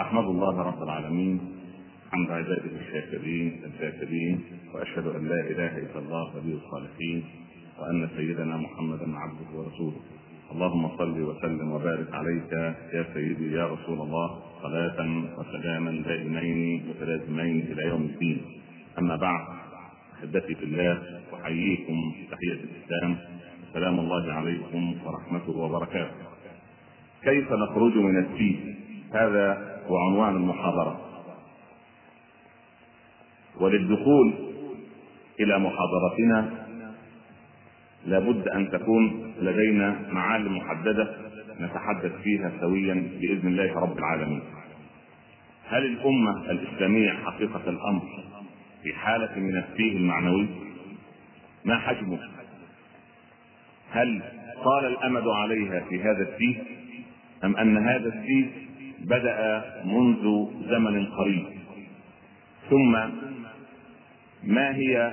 أحمد الله رب العالمين حمد عباده الشاكرين الذاكرين وأشهد أن لا إله إلا الله ولي الصالحين وأن سيدنا محمدا عبده ورسوله. اللهم صل وسلم وبارك عليك يا سيدي يا رسول الله صلاة وسلاما دائمين متلازمين إلى يوم الدين. أما بعد أحبتي في الله أحييكم تحية الإسلام. سلام الله عليكم ورحمته وبركاته. كيف نخرج من السيف هذا هو عنوان المحاضرة وللدخول إلى محاضرتنا لابد أن تكون لدينا معالم محددة نتحدث فيها سويا بإذن الله رب العالمين. هل الأمة الإسلامية حقيقة الأمر في حالة من التيه المعنوي؟ ما حجمه؟ هل طال الأمد عليها في هذا التيه؟ أم أن هذا التيه بدأ منذ زمن قريب؟ ثم ما هي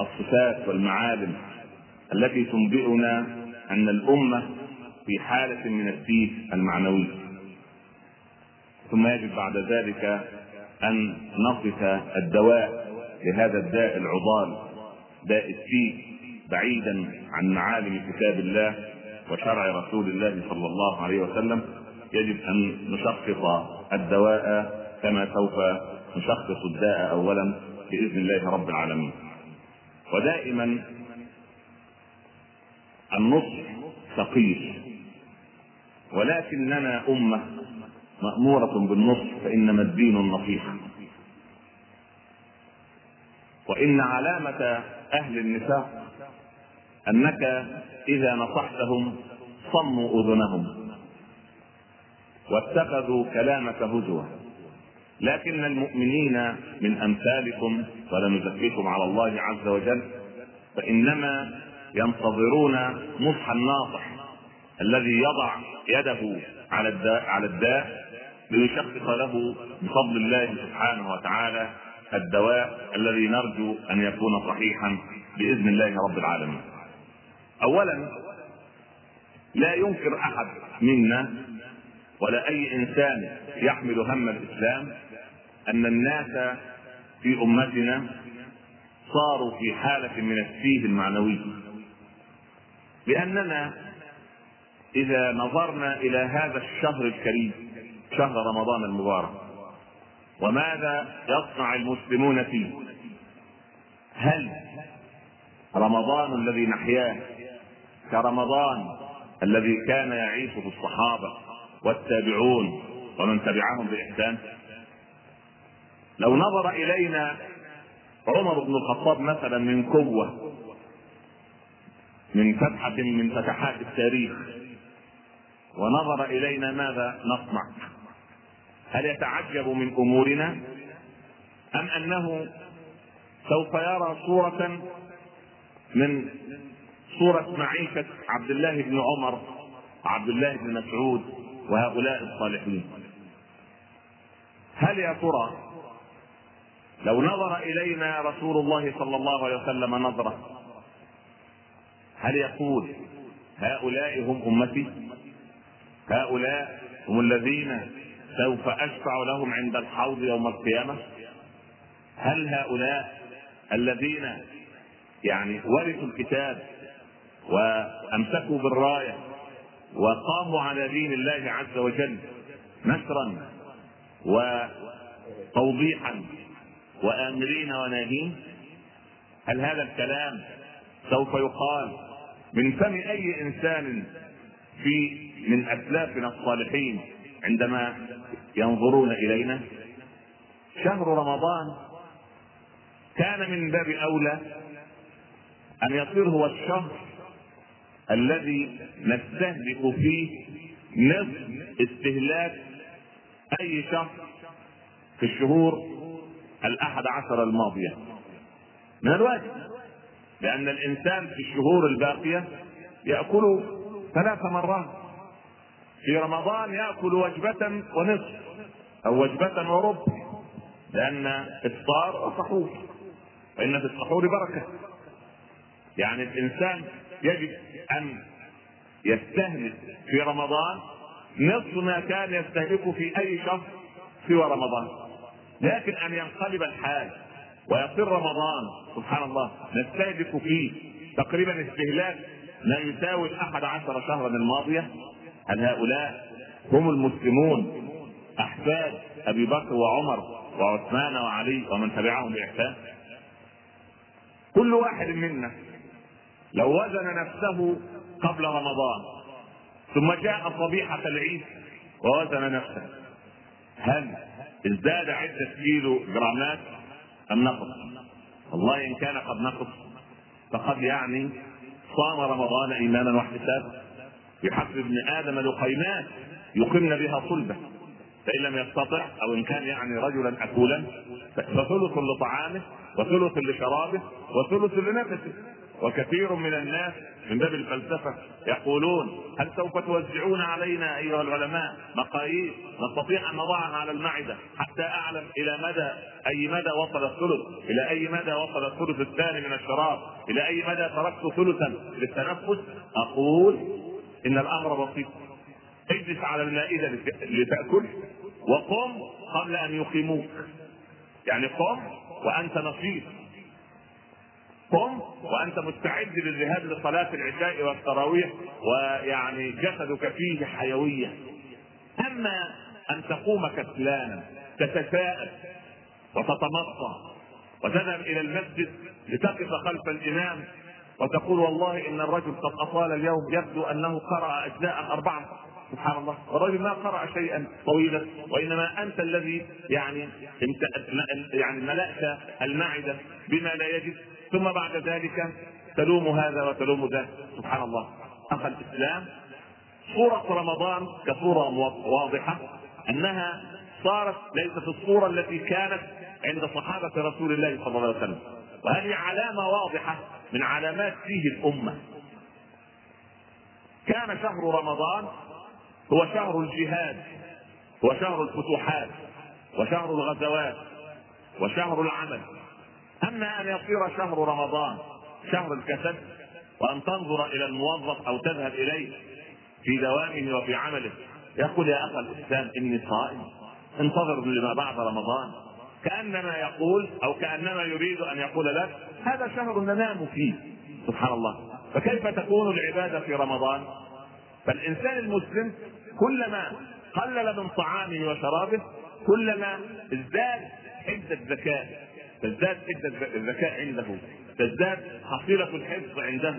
الصفات والمعالم التي تنبئنا أن الأمة في حالة من التيه المعنوي ثم يجب بعد ذلك أن نصف الدواء لهذا الداء العضال داء التيه بعيدا عن معالم كتاب الله وشرع رسول الله صلى الله عليه وسلم يجب أن نشخص الدواء كما سوف نشخص الداء اولا بإذن الله رب العالمين. ودائما النصح ثقيل ولكننا أمة مأمورة بالنصح فإنما الدين النصيحة وإن علامة أهل النفاق أنك إذا نصحتهم صموا أذنهم. واتخذوا كلامك هزوا لكن المؤمنين من أمثالكم ولا نزكيكم على الله عز وجل فإنما ينتظرون نصح الناصح الذي يضع يده على الداء على الداء ليشخص له بفضل الله سبحانه وتعالى الدواء الذي نرجو أن يكون صحيحا بإذن الله رب العالمين. اولا لا ينكر أحد منا ولا أي إنسان يحمل هم الإسلام أن الناس في أمتنا صاروا في حالة من التيه المعنوي. لأننا إذا نظرنا إلى هذا الشهر الكريم شهر رمضان المبارك وماذا يصنع المسلمون فيه؟ هل رمضان الذي نحياه كرمضان الذي كان يعيشه الصحابة والتابعون ومن تبعهم بإحسان. لو نظر إلينا عمر بن الخطاب مثلا من قوة من فتحة من فتحات التاريخ ونظر إلينا ماذا نصنع؟ هل يتعجب من أمورنا؟ أم أنه سوف يرى صورة من صورة معيشة عبد الله بن عمر وعبد الله بن مسعود وهؤلاء الصالحين هل يا ترى لو نظر إلينا رسول الله صلى الله عليه وسلم نظرة هل يقول هؤلاء هم أمتي؟ هؤلاء هم الذين سوف أشفع لهم عند الحوض يوم القيامة؟ هل هؤلاء الذين يعني ورثوا الكتاب وأمسكوا بالراية وقاموا على دين الله عز وجل نشرا وتوضيحا وآمرين وناهين. هل هذا الكلام سوف يقال من فم أي إنسان في من أسلافنا الصالحين عندما ينظرون إلينا؟ شهر رمضان كان من باب أولى أن يصير هو الشهر الذي نستهلك فيه نصف استهلاك أي شهر في الشهور الأحد عشر الماضية. من الواجب لأن الإنسان في الشهور الباقية يأكل ثلاث مرات. في رمضان يأكل وجبة ونصف أو وجبة وربع لأن إفطار وسحور. فإن في السحور بركة. يعني الإنسان يجب أن يستهلك في رمضان نصف ما كان يستهلكه في أي شهر سوى رمضان. لكن أن ينقلب الحال ويصير رمضان سبحان الله نستهلك فيه تقريبا استهلاك ما يساوي الأحد عشر شهرا الماضية. هل هؤلاء هم المسلمون؟ أحفاد أبي بكر وعمر وعثمان وعلي ومن تبعهم بإحسان. كل واحد منا لو وزن نفسه قبل رمضان ثم جاء صبيحة العيد ووزن نفسه. هل ازداد عدة كيلو جرامات؟ أم نقص؟ والله إن كان قد نقص فقد يعني صام رمضان إيمانا واحتسابا. يحسب ابن آدم لقيمات يقمن بها صلبة. فإن لم يستطع أو إن كان يعني رجلا أكولا فثلث لطعامه وثلث لشرابه وثلث لنفسه. وكثير من الناس من باب الفلسفة يقولون هل سوف توزعون علينا أيها العلماء مقاييس نستطيع أن نضعها على المعدة حتى أعلم إلى مدى أي مدى وصل الثلث؟ إلى أي مدى وصل الثلث الثاني من الشراب؟ إلى أي مدى تركت ثلثا للتنفس؟ أقول إن الأمر بسيط. اجلس على المائدة لتأكل وقم قبل أن يقيموك. يعني قم وأنت نشيط قم وأنت مستعد للذهاب لصلاة العشاء والتراويح ويعني جسدك فيه حيوية. أما أن تقوم كسلانا تتساءل وتتمطى وتذهب إلى المسجد لتقف خلف الإمام وتقول والله إن الرجل قد أطال اليوم يبدو أنه قرأ أجزاء أربعة. سبحان الله. والرجل ما قرأ شيئا طويلا وإنما أنت الذي يعني يعني ملأت المعدة بما لا يجب ثم بعد ذلك تلوم هذا وتلوم ذاك سبحان الله. أخ الإسلام صورة رمضان كصورة واضحة أنها صارت ليست الصورة التي كانت عند صحابة رسول الله صلى الله عليه وسلم. وهذه علامة واضحة من علامات فيه الأمة. كان شهر رمضان هو شهر الجهاد هو شهر الفتوحات وشهر الغزوات وشهر العمل. أما أن يصير شهر رمضان شهر الكسل وأن تنظر إلى الموظف أو تذهب إليه في دوامه وفي عمله يقول يا اخا الإسلام إني صائم انتظر لما بعد رمضان. كأنما يقول أو كأنما يريد أن يقول لك هذا شهر ننام فيه. سبحان الله. فكيف تكون العبادة في رمضان؟ فالإنسان المسلم كلما قلل من طعامه وشرابه كلما ازداد حدة ذكاء تزداد حده الذكاء عنده تزداد حصيلة الحفظ عنده.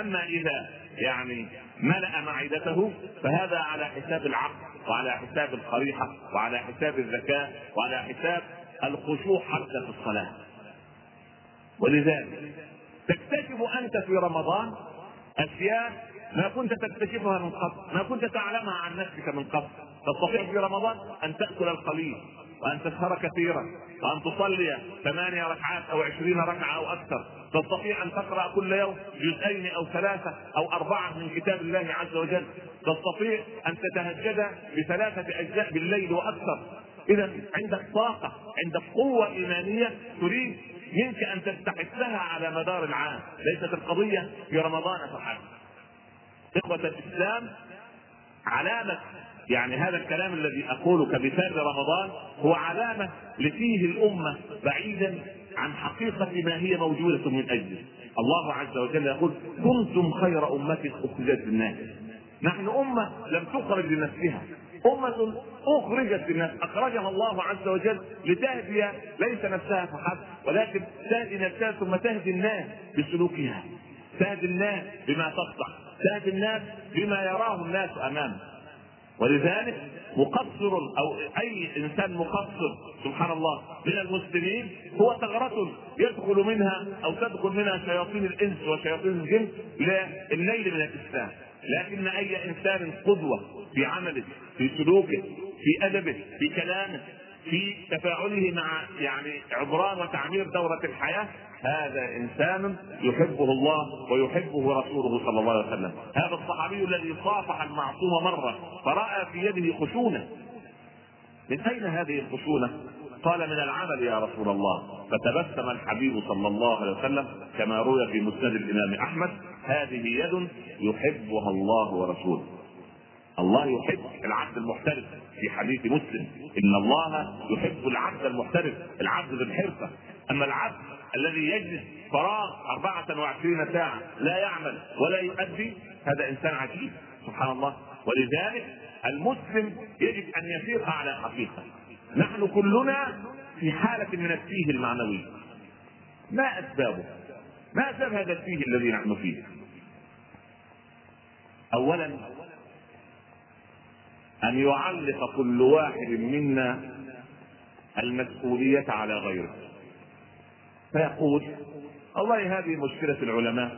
أما إذا يعني ملأ معدته فهذا على حساب العقل وعلى حساب القريحة وعلى حساب الذكاء وعلى حساب الخشوع حتى في الصلاة. ولذلك تكتشف أنت في رمضان أشياء ما كنت تكتشفها من قبل ما كنت تعلمها عن نفسك من قبل. تستطيع في رمضان أن تأكل القليل وأن تسهر كثيرا. وان تصلي ثمانية ركعات أو عشرين ركعة أو أكثر. تستطيع أن تقرأ كل يوم جزئين أو ثلاثة أو أربعة من كتاب الله عز وجل. تستطيع أن تتهجد بثلاثة أجزاء بالليل وأكثر. إذا عندك طاقة عندك قوة إيمانية تريد منك أن تستحثها على مدار العام. ليست القضية في رمضان فحسب إخوة الإسلام علامة يعني هذا الكلام الذي أقوله كمثال رمضان هو علامة لفيه الأمة بعيدا عن حقيقة ما هي موجودة من أجله الله عز وجل يقول كنتم خير أمة أخرجت للناس. نحن أمة لم تخرج لنفسها. أمة أخرجت للناس. أخرجها الله عز وجل لتهدي ليس نفسها فحسب ولكن تهدي نفسها ثم تهدي الناس بسلوكها. تهدي الناس بما تصنع تهدي الناس بما يراه الناس أمامه. ولذلك مقصر أو أي إنسان مقصر سبحان الله من المسلمين هو ثغرة يدخل منها أو تدخل منها شياطين الإنس وشياطين الجن للنيل من الإسلام. لكن أي إنسان قدوة في عمله في سلوكه في أدبه في كلامه في تفاعله مع يعني عبران وتعمير دورة الحياة هذا إنسان يحبه الله ويحبه رسوله صلى الله عليه وسلم. هذا الصحابي الذي صافح المعصوم مرة فرأى في يده خشونة. من أين هذه الخشونة؟ قال من العمل يا رسول الله. فتبسم الحبيب صلى الله عليه وسلم كما روي في مسند الإمام أحمد. هذه يد يحبها الله ورسوله. الله يحب العبد المحترف في حديث مسلم. إن الله يحب العبد المحترف العبد بالحرفه أما العبد الذي يجلس فراغ 24 ساعة لا يعمل ولا يؤدي هذا إنسان عجيب سبحان الله. ولذلك المسلم يجب أن يسير على حقيقة. نحن كلنا في حالة من التيه المعنوي. ما أسبابه؟ ما أسباب هذا التيه الذي نحن فيه؟ اولا أن يعلق كل واحد منا المسؤولية على غيره. فيقول والله هذه مشكلة العلماء.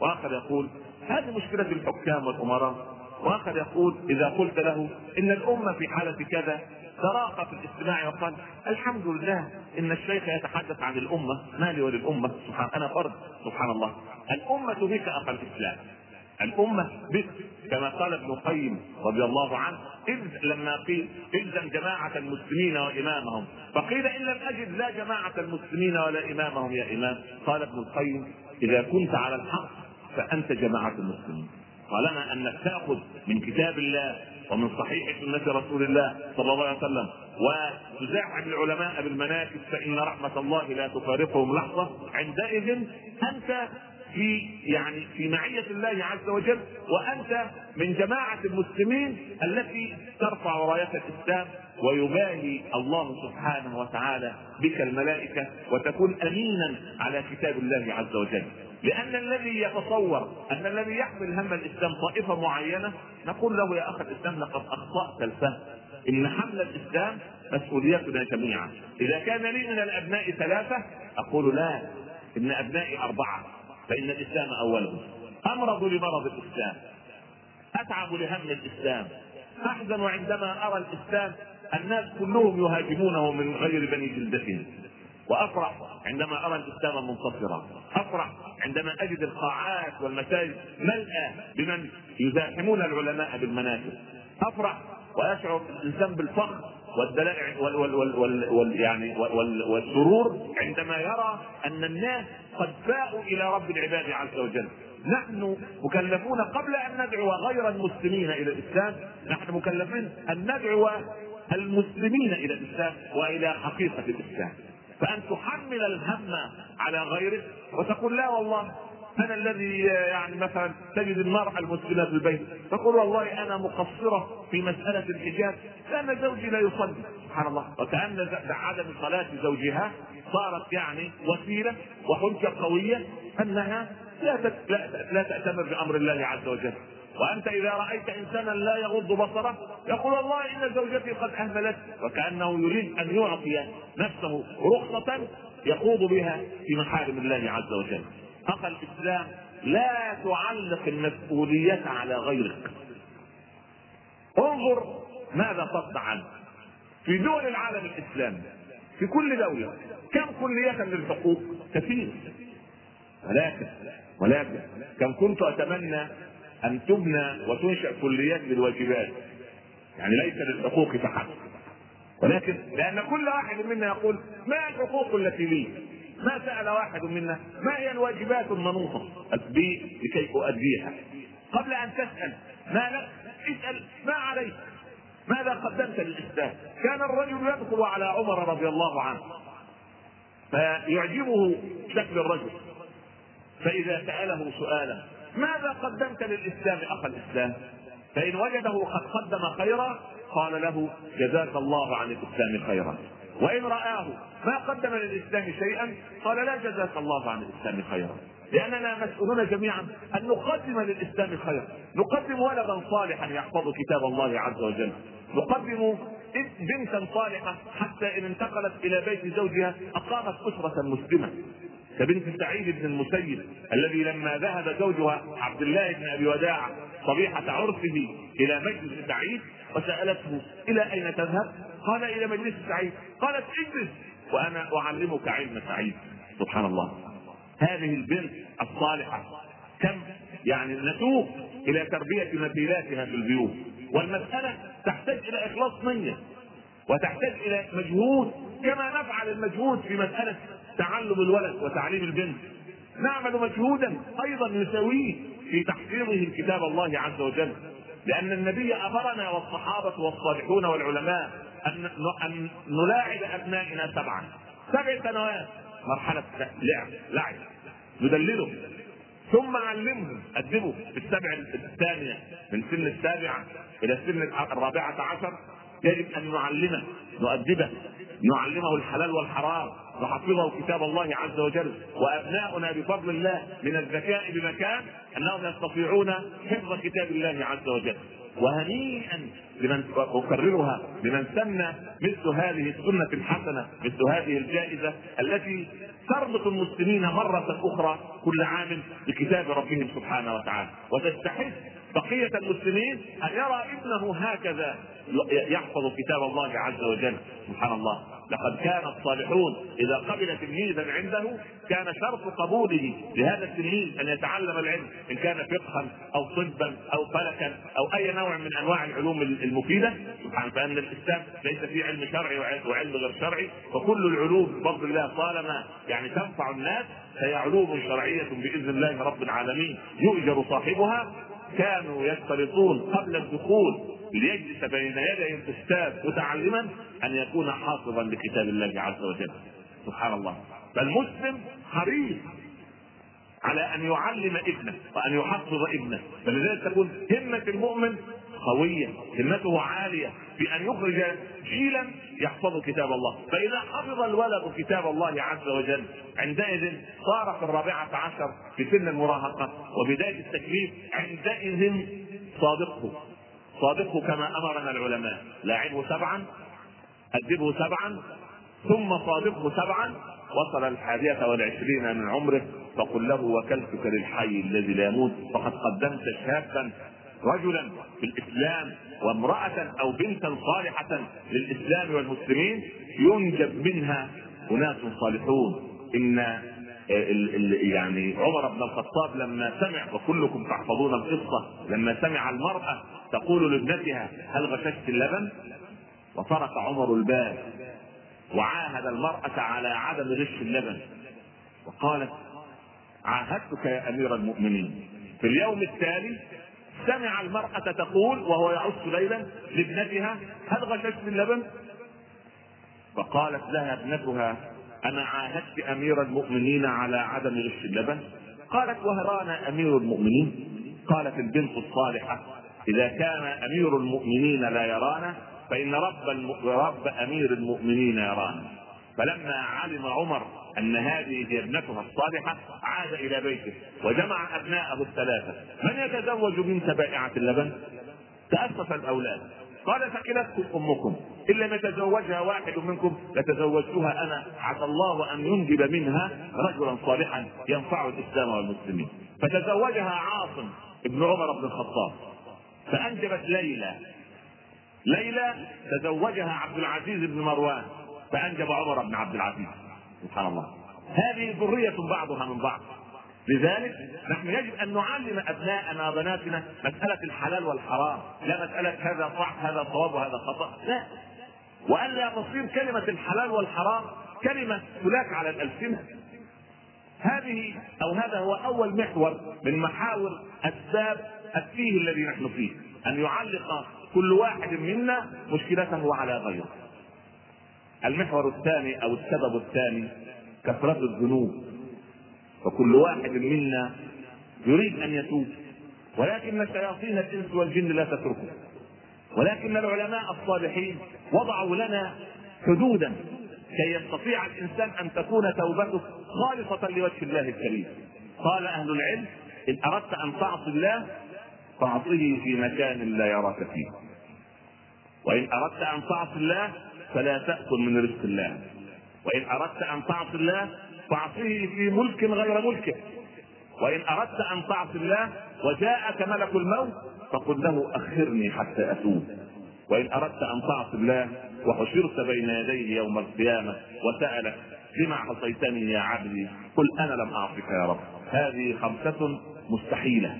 وآخر يقول هذه مشكلة الحكام والأمراء. وآخر يقول إذا قلت له إن الأمة في حالة كذا تراقى في الاستماع وقال الحمد لله إن الشيخ يتحدث عن الأمة مالي وللأمة سبحان أنا فرد سبحان الله. الأمة بك أخا الإسلام. الأمة بك كما قال ابن القيم رضي الله عنه إذ لما قيل إلزم جماعة المسلمين وإمامهم. فقيل إن لم أجد لا جماعة المسلمين ولا إمامهم يا إمام. قال ابن القيم إذا كنت على الحق فأنت جماعة المسلمين. طالما أنك تأخذ من كتاب الله ومن صحيح سنة رسول الله صلى الله عليه وسلم. وتزاحم العلماء بالمناكب فإن رحمة الله لا تفارقهم لحظة. عندئذ أنت في يعني في معية الله عز وجل وأنت من جماعة المسلمين التي ترفع راية الإسلام ويباهي الله سبحانه وتعالى بك الملائكة وتكون أمينا على كتاب الله عز وجل. لأن الذي يتصور أن الذي يحمل هم الإسلام طائفة معينة نقول له يا أخي الإسلام لقد أخطأت الفهم. إن حمل الإسلام مسؤوليتنا جميعا. إذا كان لي من الأبناء ثلاثة أقول لا إن أبنائي أربعة. فإن الإسلام أولهم أمرض لمرض الإسلام. أتعب لهم الإسلام. أحزن عندما أرى الإسلام. الناس كلهم يهاجمونه من غير بني جلدتهم وأفرح عندما أرى الإسلام منتصرا. أفرح عندما أجد القاعات والمساجد ملأى بمن يزاحمون العلماء بالمناكب أفرح ويشعر الإنسان بالفخر. والدلائع وال وال وال وال وال يعني وال والسرور عندما يرى أن الناس قد باءوا إلى رب العباد عز وجل. نحن مكلفون قبل أن ندعو غير المسلمين إلى الإسلام. نحن مكلفين أن ندعو المسلمين إلى الإسلام وإلى حقيقة الإسلام. فأن تحمل الهم على غيرك وتقول لا والله أنا الذي يعني مثلا تجد المراه المسلمه في البيت تقول والله أنا مقصرة في مسألة الحجاب لأن زوجي لا يصلي. سبحان الله. وكأن عدم صلاة زوجها صارت يعني وسيلة وحجة قوية أنها لا لا تأتمر بأمر الله عز وجل. وأنت إذا رأيت إنسانا لا يغض بصره يقول والله إن زوجتي قد أهملت وكأنه يريد أن يعطي نفسه رخصة يخوض بها في محارم الله عز وجل. اخ الإسلام لا تعلق المسؤولية على غيرك. انظر ماذا تصنع عنه. في دول العالم الإسلامي في كل دولة كم كلية للحقوق؟ كثير. ولكن ولكن كم كنت أتمنى أن تبنى وتنشأ كليات للواجبات. يعني ليس للحقوق فحسب ولكن لأن كل واحد منا يقول ما الحقوق التي لي؟ ما سأل واحد منا ما هي الواجبات المنوطة؟ بي لكي أؤديها. قبل أن تسأل ما لك؟ اسأل ما عليك؟ ماذا قدمت للإسلام؟ كان الرجل يدخل على عمر رضي الله عنه فيعجبه شكل الرجل. فإذا سأله سؤالا ماذا قدمت للإسلام أخ الإسلام؟ فإن وجده قد قدم خيرا قال له جزاك الله عن الإسلام خيرا. وإن رآه ما قدم للإسلام شيئا؟ قال لا جزاك الله عن الإسلام خيرا. لأننا مسؤولون جميعا أن نقدم للإسلام خيرا. نقدم ولدا صالحا يحفظ كتاب الله عز وجل. نقدم بنتا صالحة حتى إن انتقلت إلى بيت زوجها أقامت أسرة مسلمة. كبنت سعيد بن المسيب الذي لما ذهب زوجها عبد الله بن أبي وداع صبيحة عرسه إلى مجلس سعيد وسألته إلى أين تذهب؟ قال إلى مجلس سعيد. قالت اجلس. وأنا أعلمك علم سعيد. سبحان الله. هذه البنت الصالحة. كم؟ يعني نتوب إلى تربية مثيلاتها في البيوت. والمسألة تحتاج إلى إخلاص نية. وتحتاج إلى مجهود. كما نفعل المجهود في مسألة تعلم الولد وتعليم البنت. نعمل مجهودا أيضا يساويه في تحفيظه كتاب الله عز وجل. لأن النبي أمرنا والصحابة والصالحون والعلماء أن نلاعب أبنائنا سبعا. سبع سنوات. مرحلة لعب لعب. ندلله ثم علمهم. ادبوا في السبع الثانية. من سن السابعة إلى السن الرابعة عشر. يجب أن نعلمه. نؤدبه. نعلمه الحلال والحرام. نحفظه كتاب الله عز وجل. وأبناؤنا بفضل الله من الذكاء بمكان أنهم يستطيعون حفظ كتاب الله عز وجل. وهنيئا لمن أكررها لمن سن مثل هذه السنة الحسنة مثل هذه الجائزة التي تربط المسلمين مرة أخرى كل عام بكتاب ربهم سبحانه وتعالى. وتستحث بقية المسلمين أن يرى ابنه هكذا. يحفظ كتاب الله عز وجل. سبحان الله. لقد كان الصالحون إذا قبل تلميذا عنده كان شرط قبوله لهذا التلميذ أن يتعلم العلم. إن كان فقها أو طبا أو فلكا أو أي نوع من أنواع العلوم المفيدة سبحان فإن الإسلام ليس فيه علم شرعي وعلم غير شرعي. فكل العلوم بفضل الله طالما يعني تنفع الناس فهي علوم شرعية بإذن الله رب العالمين. يؤجر صاحبها. كانوا يشترطون قبل الدخول ليجلس بين يدي الأستاذ متعلما أن يكون حافظا لكتاب الله عز وجل. سبحان الله. فالمسلم حريص على أن يعلم ابنه وأن يحفظ ابنه. فلذلك تكون همة المؤمن قوية همته عالية في أن يخرج جيلا يحفظ كتاب الله. فإذا حفظ الولد كتاب الله عز وجل عندئذ صار في الرابعة عشر في سن المراهقة وبداية التكليف عندئذ صادقه. صادقه كما أمرنا العلماء. لاعبه سبعا أدبه سبعا ثم صادقه سبعا وصل الحادية والعشرين من عمره فقل له وكلتك للحي الذي لا يموت. فقد قدمت شابا رجلا في الإسلام وامرأة أو بنتا صالحة للإسلام والمسلمين ينجب منها أناس صالحون. إن يعني عمر بن الخطاب لما سمع وكلكم تحفظون القصة لما سمع المرأة تقول لابنتها هل غششت اللبن وطرق عمر الباب وعاهد المرأة على عدم غش اللبن وقالت عاهدتك يا أمير المؤمنين في اليوم التالي سمع المرأة تقول وهو يعص ليلا لابنتها هل غششت اللبن؟ فقالت لها ابنتها أنا عاهدت أمير المؤمنين على عدم غش اللبن؟ قالت وهرانا أمير المؤمنين؟ قالت البنت الصالحة إذا كان أمير المؤمنين لا يرانا فإن رب. رب أمير المؤمنين يرانا. فلما علم عمر أن هذه هي ابنتها الصالحة عاد إلى بيته وجمع أبناءه الثلاثة. من يتزوج بنت بائعة اللبن؟ تأسف الأولاد. قال ثكلتكم أمكم. إن لم يتزوجها واحد منكم لتزوجتها أنا. عسى الله أن ينجب منها رجلا صالحا ينفع الإسلام والمسلمين. فتزوجها عاصم ابن عمر بن الخطاب. فأنجبت ليلى. ليلى تزوجها عبد العزيز بن مروان فأنجب عمر بن عبد العزيز. سبحان الله. هذه ذرية بعضها من بعض. لذلك نحن يجب أن نعلم أبناءنا وبناتنا مسألة الحلال والحرام، لا مسألة هذا صح هذا صواب وهذا خطأ، لا. والا تصير كلمة الحلال والحرام كلمة تلاك على الألسنة. هذه أو هذا هو أول محور من محاور أسباب التيه الذي نحن فيه، أن يعلق كل واحد منا مشكلته على غيره. المحور الثاني أو السبب الثاني كثرة الذنوب. فكل واحد منا يريد أن يتوب. ولكن شياطين الإنس والجن لا تتركه. ولكن العلماء الصالحين وضعوا لنا حدودا كي يستطيع الإنسان أن تكون توبته خالصة لوجه الله الكريم. قال أهل العلم إن أردت أن تعصي الله فاعصه في مكان لا يراك فيه. وإن أردت أن تعصي الله فلا تأكل من رزق الله. وإن أردت أن تعصي الله فاعصيه في ملك غير ملكه. وإن أردت أن تعصي الله وجاءك ملك الموت فقل له أخرني حتى أتوب. وإن أردت أن تعصي الله وحشرت بين يديه يوم القيامة وسألك لما عصيتني يا عبدي؟ قل أنا لم أعصك يا رب. هذه خمسة مستحيلة.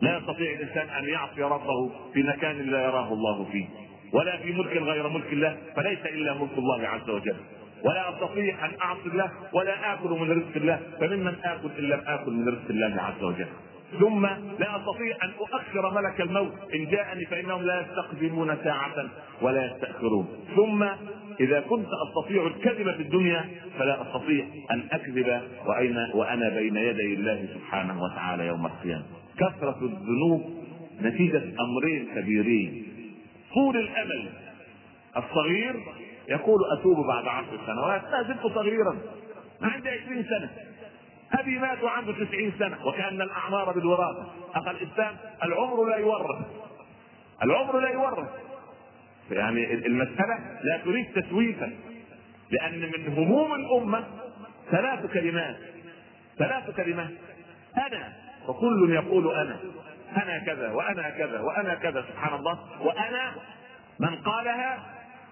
لا يستطيع الإنسان أن يعصي ربه في مكان لا يراه الله فيه ولا في ملك غير ملك الله فليس إلا ملك الله عز وجل. ولا أستطيع أن أعصي الله ولا آكل من رزق الله فممن آكل إن لم آكل من رزق الله عز وجل. ثم لا أستطيع أن أؤخر ملك الموت إن جاءني فإنهم لا يستقدمون ساعة ولا يستأخرون. ثم إذا كنت أستطيع الكذب في الدنيا فلا أستطيع أن أكذب وأنا بين يدي الله سبحانه وتعالى يوم القيامة. كثرة الذنوب نتيجة أمرين كبيرين. طول الأمل الصغير يقول أتوب بعد عشر سنوات لا زلت صغيرا عندي عشرين سنة. أبي مات وعنده تسعين سنة وكأن الأعمار بالوراثه أخي الاسلام العمر لا يورث. العمر لا يورث. يعني المسألة لا تريد تسويفا لأن من هموم الأمة ثلاث كلمات ثلاث كلمات. أنا وكل يقول أنا أنا كذا وأنا كذا وأنا كذا سبحان الله. وأنا من قالها؟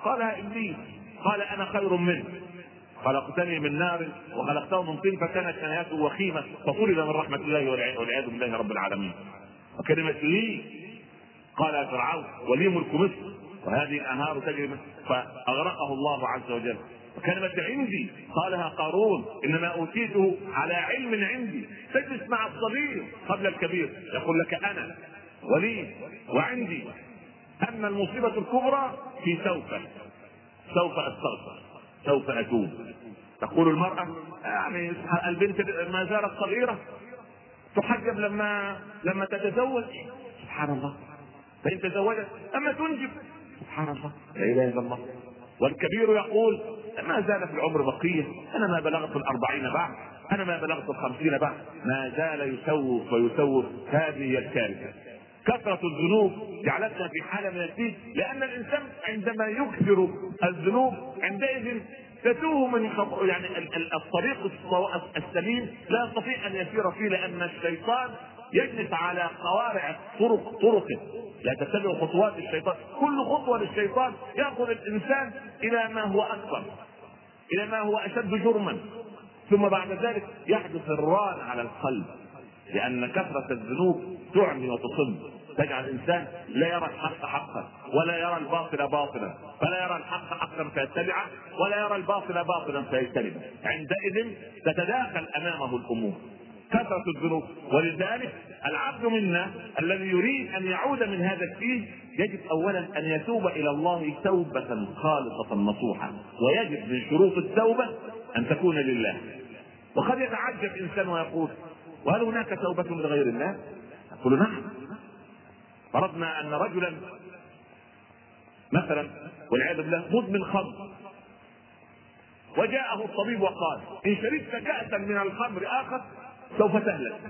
قالها إبليس. قال أنا خير منه. خلقتني من نار وخلقته من طين فكانت نهايته وخيمة. فطرد من رحمة الله والعياذ بالله رب العالمين. وكلمة لي قال فرعون ولي ملك مصر. وهذه الانهار تجري فأغرقه الله عز وجل. وكلمة عندي. قالها قارون إنما أوتيته على علم عندي. تجلس مع الصغير قبل الكبير. يقول لك أنا ولي وعندي. اما المصيبة الكبرى في سوف. سوف أستغفر. سوف أتوب. تقول المرأة يعني البنت ما زالت صغيرة. تحجب لما لما تتزوج. سبحان الله. فإن تزوجت أما تنجب. سبحان الله. لا إله إلا الله. والكبير يقول ما زال في العمر بقية. أنا ما بلغت الأربعين بعد. أنا ما بلغت الخمسين بعد. ما زال يسوف ويسوف هذه هي الكارثة. كثرة الذنوب جعلتنا في حالة من الدين لأن الإنسان عندما يكثر الذنوب عندئذ تتوه من يعني الطريق السليم لا يستطيع أن يسير فيه لأن الشيطان يجلس على قوارع طرق طرقه. لا تتبع خطوات الشيطان. كل خطوة للشيطان يأخذ الإنسان إلى ما هو أكبر إلى ما هو أشد جرما. ثم بعد ذلك يحدث الران على القلب لأن كثرة الذنوب تعمي وتصم تجعل الإنسان لا يرى الحق حقا ولا يرى الباطل باطلا. فلا يرى الحق حقا فيتبعه ولا يرى الباطل باطلا فيجتنبه. عندئذ تتداخل أمامه الأمور. كثرة الذنوب. ولذلك العبد منا الذي يريد أن يعود من هذا الدين يجب اولا أن يتوب إلى الله توبة خالصة نصوحة ويجب من شروط التوبة أن تكون لله. وقد يتعجب إنسان ويقول وهل هناك توبة لغير الله؟ يقول نعم. فرضنا أن رجلا مثلا والعياذ بالله مدمن خمر. وجاءه الطبيب وقال إن شربت كاسا من الخمر آخر سوف تهلك.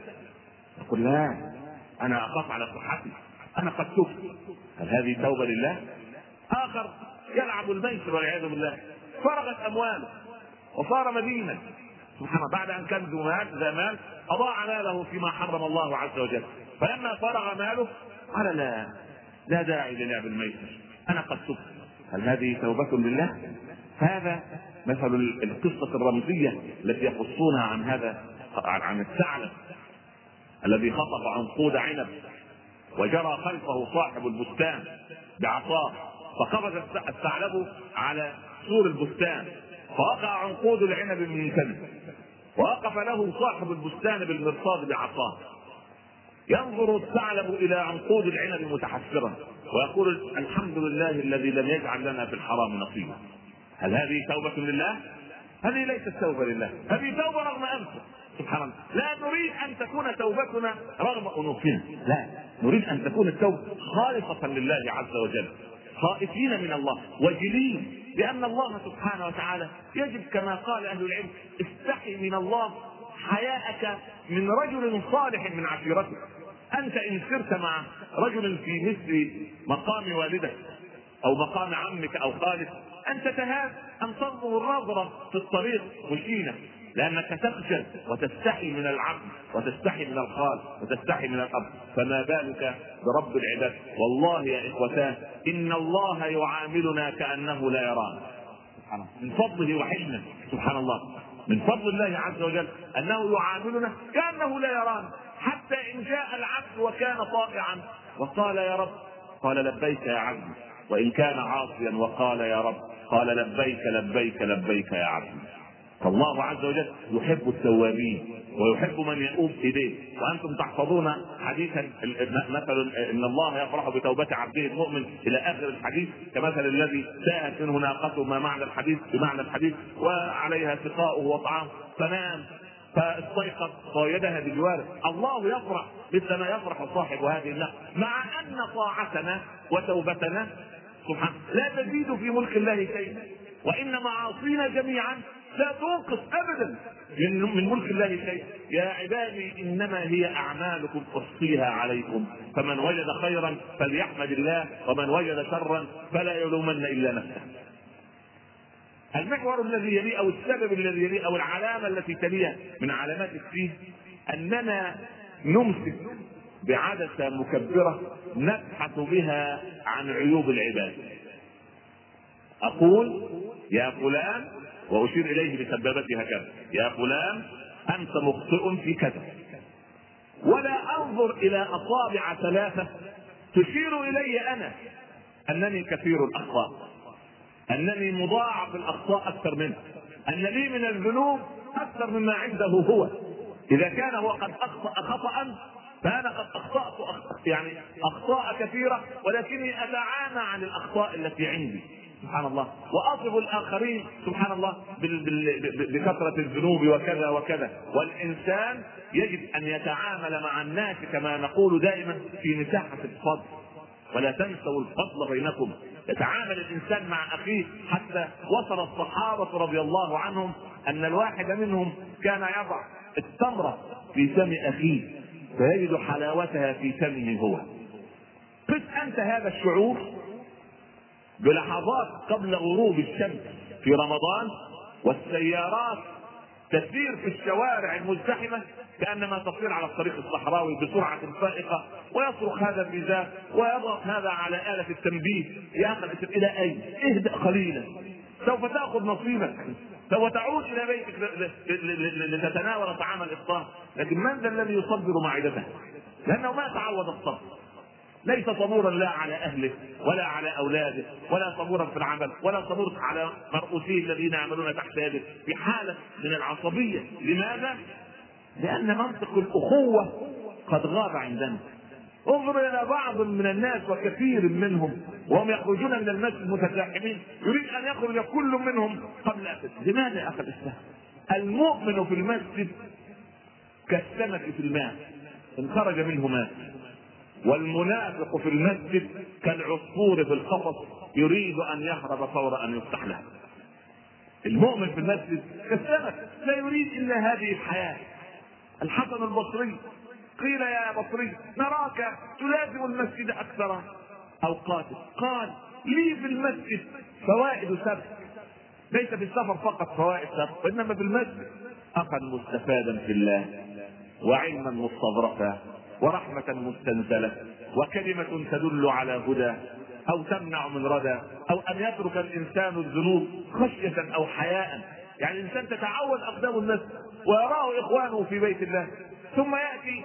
يقول لا أنا أخاف على صحتي. أنا قد تبت هل هذه توبه لله؟ آخر يلعب الميسر والعياذ بالله. فرغت أمواله وصار مدينا. سبحان الله بعد أن كان ذو مال ذا مال أضاع ماله فيما حرم الله عز وجل. فلما فرغ ماله قال لا لا داعي للعب الميسر أنا قد تبت هل هذه توبة لله؟ هذا مثل القصة الرمزية التي يقصونها عن هذا عن الثعلب الذي خطف عنقود عنب وجرى خلفه صاحب البستان بعصاه فقفز الثعلب على سور البستان فوقع عنقود العنب من فمه ووقف له صاحب البستان بالمرصاد بعصاه. ينظر الثعلب إلى عنقود العنب متحسرا ويقول الحمد لله الذي لم يجعل لنا في الحرام نصيبا. هل هذه توبة لله؟ هذه ليست توبة لله هذه توبة رغم أنفه. سبحان الله. لا نريد أن تكون توبتنا رغم أنوفنا لا نريد أن تكون التوبة خالصة لله عز وجل. خائفين من الله وجلين لأن الله سبحانه وتعالى يجب كما قال أهل العلم استحي من الله حياءك من رجل صالح من عشيرتك. أنت إن سرت مع رجل في مثل مقام والدك أو مقام عمك أو خالك أن تتهاب أن تنظر نظره في الطريق مشينه لأنك تخجل وتستحي من العبد وتستحي من الخال وتستحي من الأب. فما بالك برب العباد؟ والله يا إخوتان إن الله يعاملنا كأنه لا يرانا. من فضله وحلمه. سبحان الله. من فضل الله عز وجل أنه يعاملنا كأنه لا يرانا. حتى إن جاء العبد وكان طائعا وقال يا رب قال لبيك يا عبدي وإن كان عاصيا وقال يا رب قال لبيك لبيك لبيك يا عبدي فالله عز وجل يحب التوابين ويحب من يؤوب اليه وأنتم تحفظون حديثا مثل إن الله يفرح بتوبة عبده المؤمن إلى آخر الحديث كمثل الذي ساءت منه ناقته ما معنى الحديث؟ بمعنى الحديث وعليها سقاؤه وطعام فنام فاستيقظ فوجدها بجواره. الله يفرح مثل ما يفرح صاحب هذه النفس. مع أن طاعتنا وتوبتنا سبحان لا تزيد في ملك الله شيئا. وان معاصينا جميعا لا تنقص ابدا. من ملك الله شيئا يا عبادي إنما هي أعمالكم احصيها عليكم. فمن وجد خيرا فليحمد الله ومن وجد شرا فلا يلومن إلا نفسه. المحور الذي يليه أو السبب الذي يليه أو العلامة التي تليها من علامات السين أننا نمسك بعدسة مكبرة نبحث بها عن عيوب العباد. أقول يا فلان وأشير إليه بسبابته هكذا. يا فلان أنت مخطئ في كذا. ولا أنظر إلى أصابع ثلاثة تشير إلي أنا. أنني كثير الأخطاء. أنني مضاعف الأخطاء أكثر منه. ان لي من الذنوب أكثر مما عنده هو. إذا كان هو قد أخطأ خطا فأنا قد أخطأت يعني أخطاء كثيرة ولكني أتعامى عن الأخطاء التي عندي. سبحان الله. وأصف الآخرين سبحان الله بكثرة الذنوب وكذا وكذا. والإنسان يجب أن يتعامل مع الناس كما نقول دائما في مساحة الفضل. ولا تنسوا الفضل بينكم. يتعامل الإنسان مع أخيه حتى وصل الصحابة رضي الله عنهم أن الواحد منهم كان يضع التمره في فم أخيه. فيجد حلاوتها في فمه هو. قس أنت هذا الشعور؟ بلحظات قبل غروب الشمس في رمضان والسيارات تسير في الشوارع المزدحمة كأنما تسير على الطريق الصحراوي بسرعة فائقة ويصرخ هذا الميزان ويضغط هذا على آلة التنبيه. يا أخي إلى أين؟ اهدأ قليلا. سوف تأخذ نصيبك. سوف تعود إلى بيتك لتتناول طعام الإفطار. لكن من ذا الذي يصبر معدته؟ لأنه ما تعود الصبر. ليس صبورا لا على أهله ولا على أولاده ولا صبورا في العمل ولا صبور على مرؤوسيه الذين يعملون تحت يده في حالة من العصبية لماذا؟ لأن منطق الأخوة قد غاب عندنا انظر إلى بعض من الناس وكثير منهم وهم يخرجون من المسجد متزاحمين يريد أن يخرج كل منهم قبل أسد. لماذا يا أخي الإسلام؟ المؤمن في المسجد كالسمك في الماء إن خرج منه مات والمنافق في المسجد كالعصفور في القفص يريد أن يهرب فور أن يفتح له المؤمن في المسجد كالسمك لا يريد إلا هذه الحياة. الحسن البصري قيل يا بصري نراك تلازم المسجد أكثر. اوقاتك قال لي في المسجد فوائد سبع. ليس في السفر فقط فوائد سبع وإنما في المسجد. أخا مستفادا في الله وعلما مستظرفا ورحمة مستنزلة وكلمة تدل على هدى أو تمنع من ردى أو أن يترك الإنسان الذنوب خشية أو حياء. يعني الإنسان تتعود أقدام الناس ويراه إخوانه في بيت الله. ثم يأتي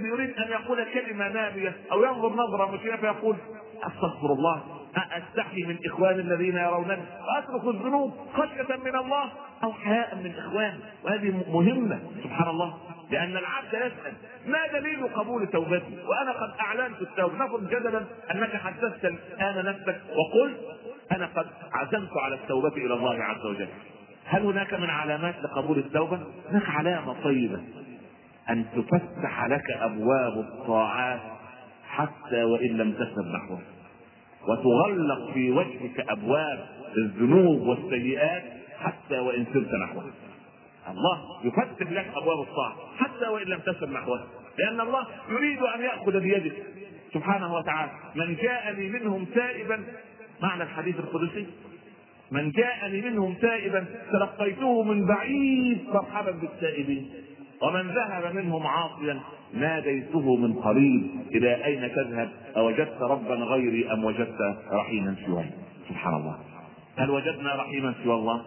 يريد أن يقول كلمة نابية أو ينظر نظرة مشيئة فيقول أستغفر الله أستحي من إخواني الذين يرونني وأترك الذنوب خشية من الله أو حياء من إخواني. وهذه مهمة سبحان الله. لأن العبد يسأل ما دليل قبول توبتي؟ وأنا قد أعلنت التوبة، نفرض جدلا أنك حدثت الآن نفسك وقلت أنا قد عزمت على التوبة إلى الله عز وجل. هل هناك من علامات لقبول التوبة؟ هناك علامة طيبة أن تفتح لك أبواب الطاعات حتى وإن لم تسب نحوه. وتغلق في وجهك أبواب الذنوب والسيئات حتى وإن سرت نحوه. الله يفتح لك أبواب الطاعة حتى وإن لم تسب نحوه لأن الله يريد أن يأخذ بيدك سبحانه وتعالى من جاءني منهم تائبا معنى الحديث القدسي؟ من جاءني منهم تائبا تلقيته من بعيد مرحبا بالتائبين. ومن ذهب منهم عاصيا ناديته من قريب إلى أين تذهب؟ أوجدت ربا غيري أم وجدت رحيما سواي سبحان الله. هل وجدنا رحيما سوى الله؟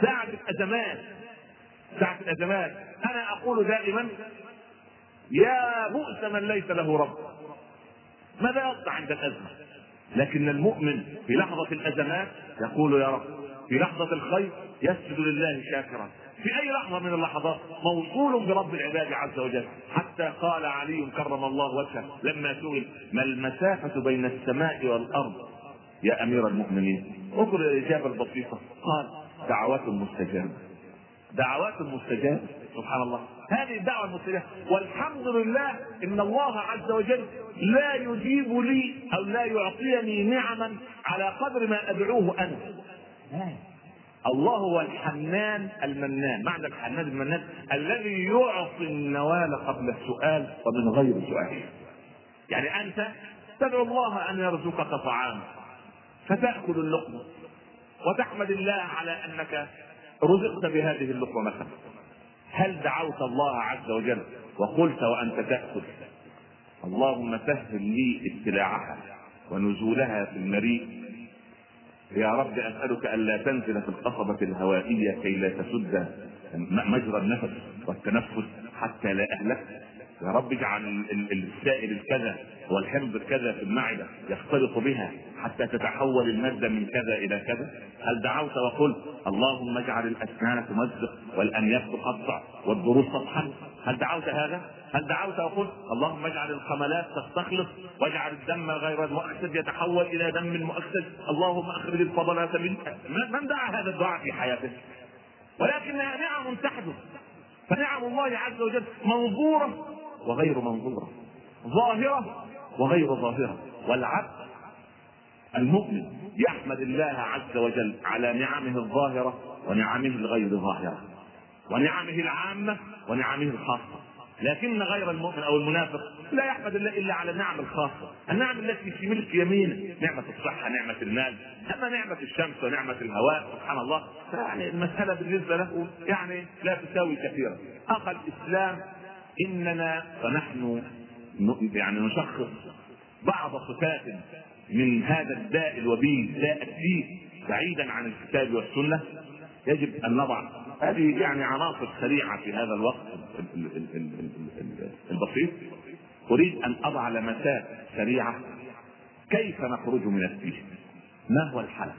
ساعة الأزمات ساعة الأزمات أنا أقول دائما يا بؤس من ليس له رب. ماذا يصنع عند الأزمة؟ لكن المؤمن في لحظة الأزمات يقول يا رب في لحظة الخير يسجد لله شاكرا. في أي لحظة من اللحظات موصول برب العباد عز وجل. حتى قال علي كرم الله وجهه لما سئل ما المسافة بين السماء والأرض يا أمير المؤمنين؟ اذكر الإجابة البسيطة. قال دعوات مستجابة. دعوات مستجابة سبحان الله. هذه الدعوة المستجابة. والحمد لله إن الله عز وجل لا يجيب لي أو لا يعطيني نعما على قدر ما أدعوه أنا. الله هو الحنان المنان. معنى الحنان المنان الذي يعطي النوال قبل السؤال ومن غير سؤال. يعني أنت تدعو الله أن يرزقك طعاما فتأكل اللقمة وتحمد الله على أنك رزقت بهذه اللقمة مثلا. هل دعوت الله عز وجل وقلت وأنت تأكل؟ اللهم سهل لي ابتلاعها ونزولها في المريء. يا رب أسألك ألا تنزل في القصبة الهوائية كي لا تسد مجرى النفس والتنفس حتى لا أهلك. يا رب اجعل السائل الكذا والحمض الكذا في المعدة يختلط بها. حتى تتحول المادة من كذا إلى كذا. هل دعوت وقلت اللهم اجعل الأسنان تمزق والأنياب تقطع والضروس تطحن. هل دعوت هذا؟ هل دعوت وقلت اللهم اجعل الخملات تستخلص واجعل الدم غير المؤكسد يتحول إلى دم مؤكسد اللهم أخرج الفضلات منك. من دعا هذا الدعاء في حياته؟ ولكنها نعم تحدث. فنعم الله عز وجل منظورة وغير منظورة. ظاهرة وغير ظاهرة. والعبد المؤمن يحمد الله عز وجل على نعمه الظاهرة ونعمه الغير ظاهرة ونعمه العامة ونعمه الخاصة. لكن غير المؤمن أو المنافق لا يحمد الله إلا على النعم الخاصة، النعم التي في ملك يمينه، نعمة الصحة، نعمة المال، أما نعمة الشمس ونعمة الهواء سبحان الله، فيعني المسألة بالنسبة له يعني لا تساوي كثيرا. أخ الإسلام إننا ونحن يعني نشخص بعض صفات من هذا الداء الوبيل داء الدين بعيدا عن الكتاب والسنة يجب أن نضع. هذه يعني عناصر سريعة في هذا الوقت البسيط. أريد أن أضع لمسات سريعة. كيف نخرج من السجن ما هو الحل؟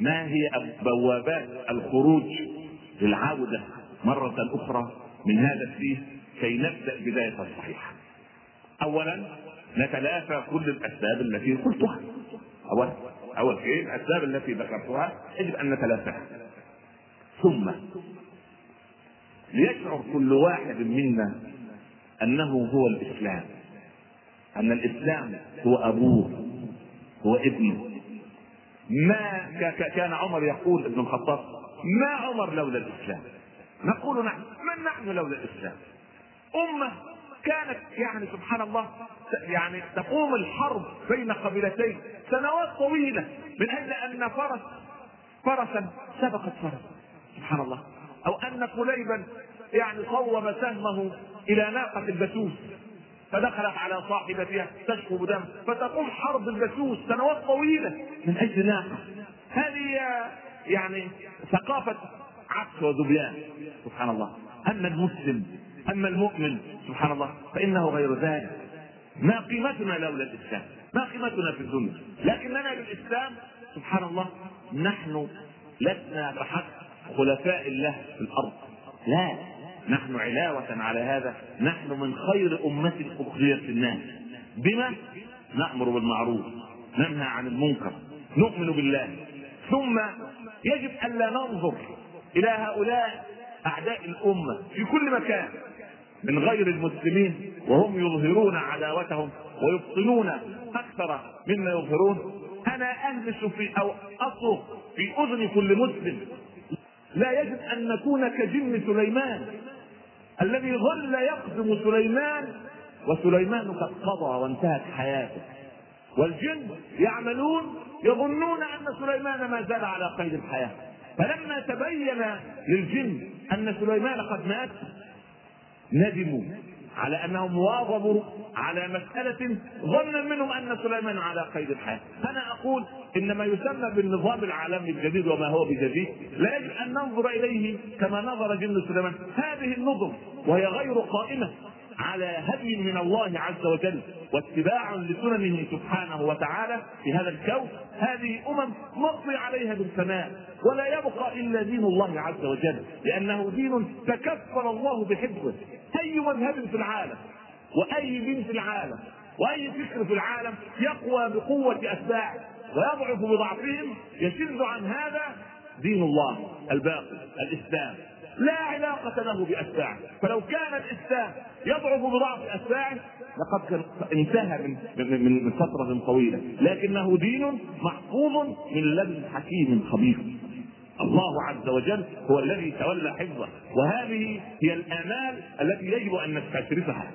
ما هي بوابات الخروج للعودة مرة أخرى من هذا السجن كي نبدأ بداية صحيحة؟ اولا نتلافى كل الأسباب التي قلتها. اولا أول شيء الأسباب التي ذكرتها يجب أن نتلافاها ثم ليشعر كل واحد منا أنه هو الإسلام أن الإسلام هو أبوه هو ابنه. ما كان عمر يقول ابن الخطاب ما عمر لولا الإسلام؟ نقول نحن من نحن لولا الإسلام؟ أمة كانت يعني سبحان الله يعني تقوم الحرب بين قبيلتين سنوات طويلة من أجل أن فرس فرسا سبقت فرس سبحان الله أو أن قليبا يعني صوب سهمه إلى ناقة البسوس فدخلت على صاحبتها تشكو بدم فتقوم حرب البسوس سنوات طويلة من أجل ناقة. هذه يعني ثقافة عكس وذبيان سبحان الله أما المسلم أما المؤمن سبحان الله فإنه غير ذلك. ما قيمتنا لولا الإسلام؟ ما قيمتنا في الدنيا؟ لكننا بالاسلام سبحان الله نحن لسنا بحق خلفاء الله في الأرض. لا نحن علاوة على هذا. نحن من خير أمة أخرجت الناس بما؟ نأمر بالمعروف ننهى عن المنكر نؤمن بالله. ثم يجب ألا ننظر إلى هؤلاء أعداء الأمة في كل مكان. من غير المسلمين وهم يظهرون عداوتهم ويبطنون أكثر مما يظهرون. أنا أهمس في أو أصرخ في أذن كل مسلم. لا يجب أن نكون كجن سليمان. الذي ظل يقدم سليمان وسليمان قد قضى وانتهت حياته. والجن يعملون يظنون أن سليمان ما زال على قيد الحياة. فلما تبين للجن أن سليمان قد مات ندموا على أنهم واظبوا على مسألة ظنا منهم أن سليمان على قيد الحياة، أنا أقول إن ما يسمى بالنظام العالمي الجديد وما هو بجديد لا يجب أن ننظر إليه كما نظر جن سليمان، هذه النظم وهي غير قائمة. على هدي من الله عز وجل واتباع لسننه سبحانه وتعالى في هذا الكون. هذه أمم نقضي عليها بالفناء ولا يبقى إلا دين الله عز وجل لأنه دين تكفل الله بحفظه. أي مذهب في العالم وأي دين في العالم وأي فكر في العالم يقوى بقوة أتباعه ويضعف بضعفهم يشد عن هذا دين الله الباقي الإسلام. لا علاقة له بأتباعه فلو كان الإسلام يضعف بضعف أتباعه لقد انتهى من من من فترة طويلة. لكنه دين محفوظ من لدن حكيم خبير. الله عز وجل هو الذي تولى حفظه. وهذه هي الآمال التي يجب أن نستشرفها.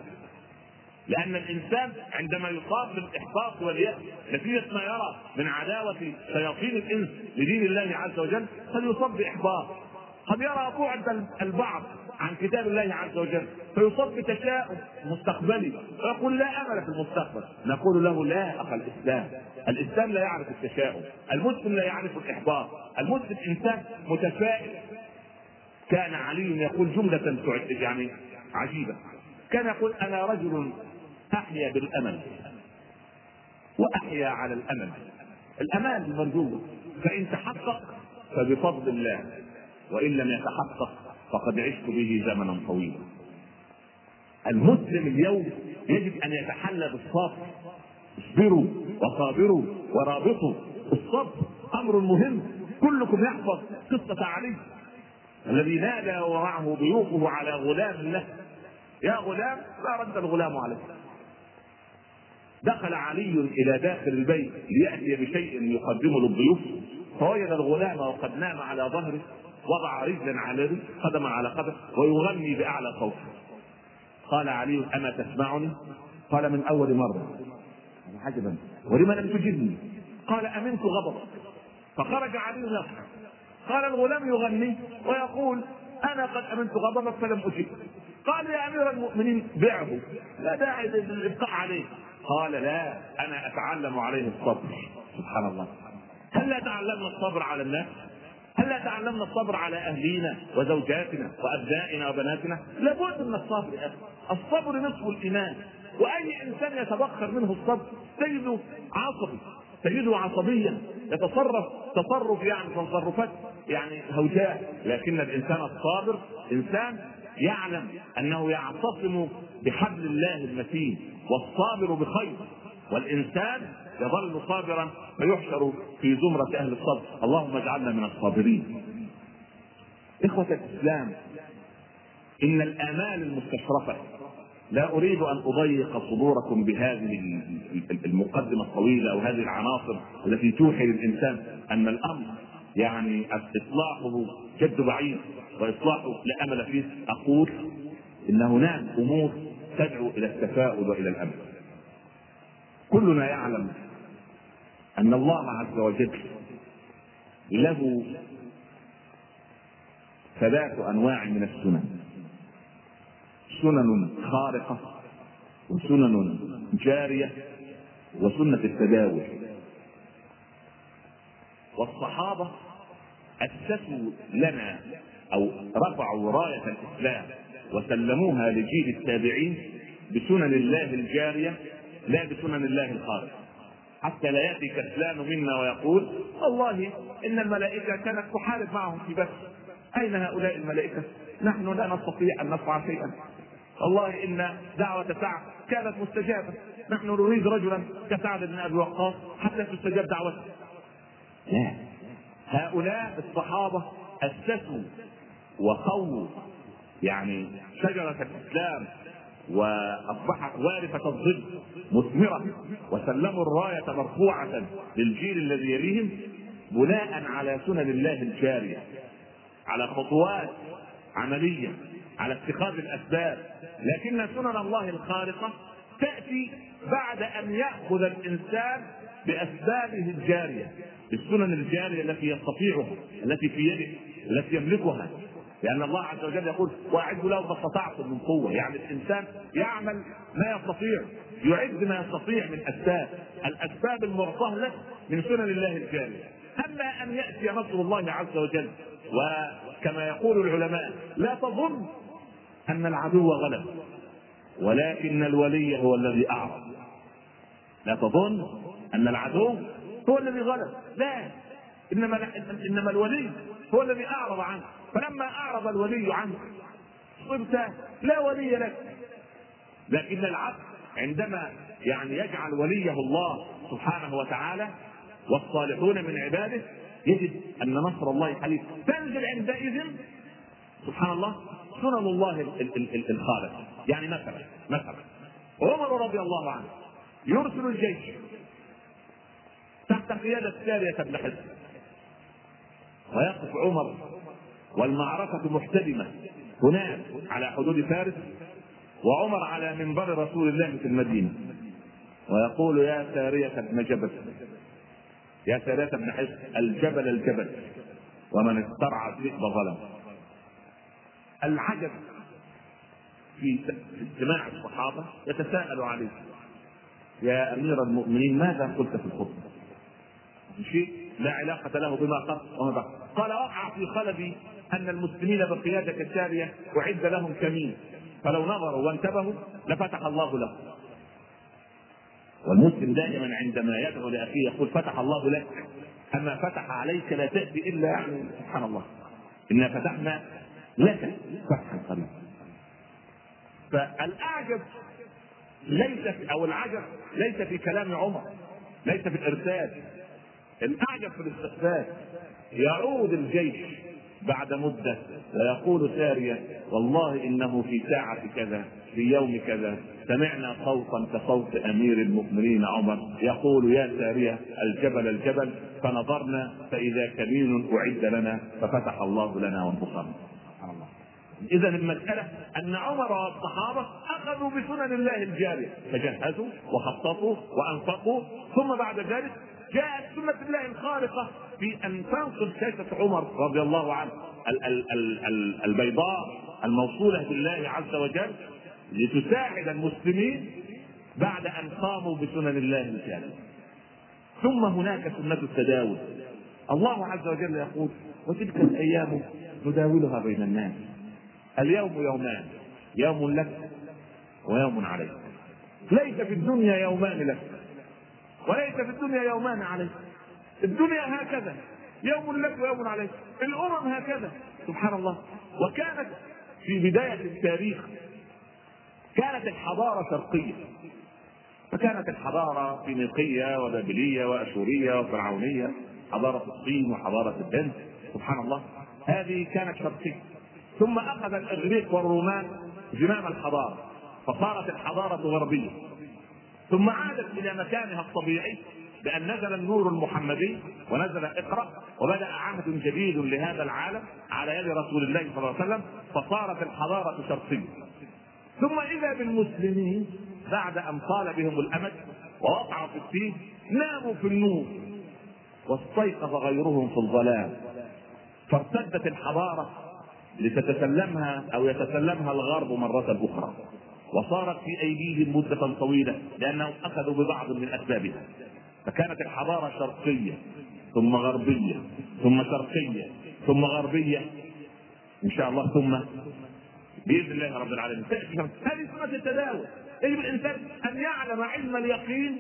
لأن الإنسان عندما يصاب بالإحباط واليأس نتيجة ما يرى من عداوة شياطين الإنس لدين الله عز وجل قد يصاب بإحباط. قد يرى بعد البعض عن كتاب الله عز وجل فيصاب بتشاؤم مستقبلي ويقول لا أمل في المستقبل. نقول له لا أخ الإسلام الإسلام لا يعرف التشاؤم المسلم لا يعرف الإحباط المسلم إنسان متفائل. كان علي يقول جملة يعني عجيبة. كان يقول أنا رجل أحيا بالأمل وأحيا على الأمل. الامان المرجو فإن تحقق فبفضل الله. وإن لم يتحقق فقد عشت به زمنا طويلا. المسلم اليوم يجب أن يتحلى بالصبر. اصبروا وصابروا ورابطوا. الصبر أمر مهم. كلكم يحفظ قصة علي. الذي نادى ومعه ضيوفه على غلام له. يا غلام لا رد الغلام عليه دخل علي إلى داخل البيت ليأتي بشيء يقدمه للضيوف. فوجد الغلام وقد نام على ظهره. وضع رجلا على رجل قدما على قدم ويغني بأعلى صوته قال علي أما تسمعني؟ قال من أول مرة. عجبا ولم لم تجبني؟ قال أمنت غضبك. فخرج علي يضحك قال الغلام يغني ويقول أنا قد أمنت غضبك فلم أجب. قال يا أمير المؤمنين بعه. لا داعي للإبقاء عليه. قال لا أنا أتعلم عليه الصبر. سبحان الله. هل لا تعلمنا الصبر على الناس؟ هل تعلمنا الصبر على أهلينا وزوجاتنا وأبنائنا وبناتنا؟ لابد من الصبر يا أخي، الصبر نصف الإيمان، وأي إنسان يتبخر منه الصبر تجده عصبي، تجده عصبيا يتصرف تصرف يعني تصرفات يعني هوجاء، لكن الإنسان الصابر إنسان يعلم أنه يعتصم بحبل الله المتين والصابر بخير. والإنسان يظل صابرا فيحشر في زمرة أهل الصبر. اللهم اجعلنا من الصابرين. إخوة الإسلام إن الآمال المستشرفة لا أريد أن أضيق صدوركم بهذه المقدمة الطويلة أو هذه العناصر التي توحي للإنسان أن الأمر يعني إصلاحه جد بعيد وإصلاحه لا أمل فيه. أقول إن هناك أمور تدعو إلى التفاؤل وإلى الأمل. كلنا يعلم أن الله عز وجل له ثلاث أنواع من السنن. سنن خارقة وسنن جارية وسنة التداول والصحابة أسسوا لنا أو رفعوا راية الإسلام وسلموها لجيل التابعين بسنن الله الجارية لا بسنن الله الخارقه حتى لا يأتي كسلان منا ويقول والله إن الملائكة كانت تحارب معهم في بدر. أين هؤلاء الملائكة؟ نحن لا نستطيع أن نفعل شيئا. والله إن دعوة سعد كانت مستجابة. نحن نريد رجلا كسعد بن أبي وقاص حتى تستجاب دعوته. لا. هؤلاء الصحابة أسسوا وقووا يعني شجرة الإسلام وأصبحت وارثة الظل مثمرة وسلموا الراية مرفوعة للجيل الذي يليهم بناء على سنن الله الجارية على خطوات عملية على اتخاذ الأسباب. لكن سنن الله الخارقه تأتي بعد أن يأخذ الإنسان بأسبابه الجارية السنن الجارية التي يستطيعها التي في يده التي يملكها. لأن الله عز وجل يقول وأعدوا له ما استطعتم من قوة. يعني الإنسان يعمل ما يستطيع يعد ما يستطيع من أسباب الأسباب له من سنن الله الجارية. أما أن يأتي نصر الله عز وجل وكما يقول العلماء لا تظن أن العدو غلب ولكن الولي هو الذي أعرض. لا تظن أن العدو هو الذي غلب لا إنما إنما الولي هو الذي أعرض عنه. فلما أعرض الولي عنه صرت لا ولي لك. لكن العبد عندما يعني يجعل وليه الله سبحانه وتعالى والصالحون من عباده يجد أن نصر الله حليف. تنزل عندئذ سبحان الله سنن الله الخالق. يعني مثلا مثلا عمر رضي الله عنه يرسل الجيش تحت قيادة سارية بن حزب ويقف عمر والمعركة محتدمة. هناك على حدود فارس وعمر على منبر رسول الله في المدينة. ويقول يا سارية بن جبل يا سارية بن حزب الجبل الجبل ومن استرعى الذئب ظلم العجب في اجتماع الصحابة يتساءل عليه يا أمير المؤمنين ماذا قلت في الخطبة؟ شيء لا علاقة له بما قال وما بعد. قال وقع في خلدي أن المسلمين بقيادة السارية أعد لهم كمين. فلو نظروا وانتبهوا لفتح الله لهم والمسلم دائما عندما يدعو لأخيه يقول فتح الله لك. أما فتح عليك لا تأتي إلا يعني سبحان الله. إنا فتحنا لك فتحا قريبا. فالأعجب ليس في أو العجب ليس في كلام عمر ليس في الإرسال. الأعجب في الاستقبال يعود الجيش بعد مدة ويقول سارية والله إنه في ساعة كذا في يوم كذا. سمعنا صوتا كصوت أمير المؤمنين عمر يقول يا سارية الجبل الجبل. فنظرنا فإذا كمين أعد لنا ففتح الله لنا وانتصرنا إذا المسألة أن عمر والصحابة أخذوا بسنن الله الجارية. فجهزوا وخططوا وأنفقوا ثم بعد ذلك جاءت سنة الله الخارقة في أن تنصب سيفة عمر رضي الله عنه البيضاء الموصولة بالله عز وجل لتساعد المسلمين بعد أن قاموا بسنن الله الجارية ثم هناك سنة التداول. الله عز وجل يقول وتلك الأيام نداولها بين الناس. اليوم يومان يوم لك ويوم عليك. ليس في الدنيا يومان لك وليس في الدنيا يومان عليك. الدنيا هكذا يوم لك ويوم عليك الأمم هكذا. سبحان الله وكانت في بداية التاريخ كانت الحضارة شرقية. فكانت الحضارة فينيقية وبابلية وأشورية وفرعونية حضارة الصين وحضارة الهند. سبحان الله هذه كانت شرقية. ثم أخذ الإغريق والرومان زمام الحضارة فصارت الحضارة غربية. ثم عادت إلى مكانها الطبيعي. بان نزل النور المحمدي ونزل اقرأ وبدأ عهد جديد لهذا العالم على يد رسول الله صلى الله عليه وسلم فصارت الحضارة شرقية. ثم إذا بالمسلمين بعد أن طال بهم الأمد ووقعوا في الدين ناموا في النور واستيقظ غيرهم في الظلام. فارتدت الحضارة لتتسلمها أو يتسلمها الغرب مرة أخرى. وصارت في أيديهم مدة طويلة لأنهم أخذوا ببعض من أسبابها. فكانت الحضارة شرقية ثم غربية ثم شرقية ثم غربية. إن شاء الله ثم بإذن الله رب العالمين. هذه سنه التداول. يجب الإنسان أن يعلم علم اليقين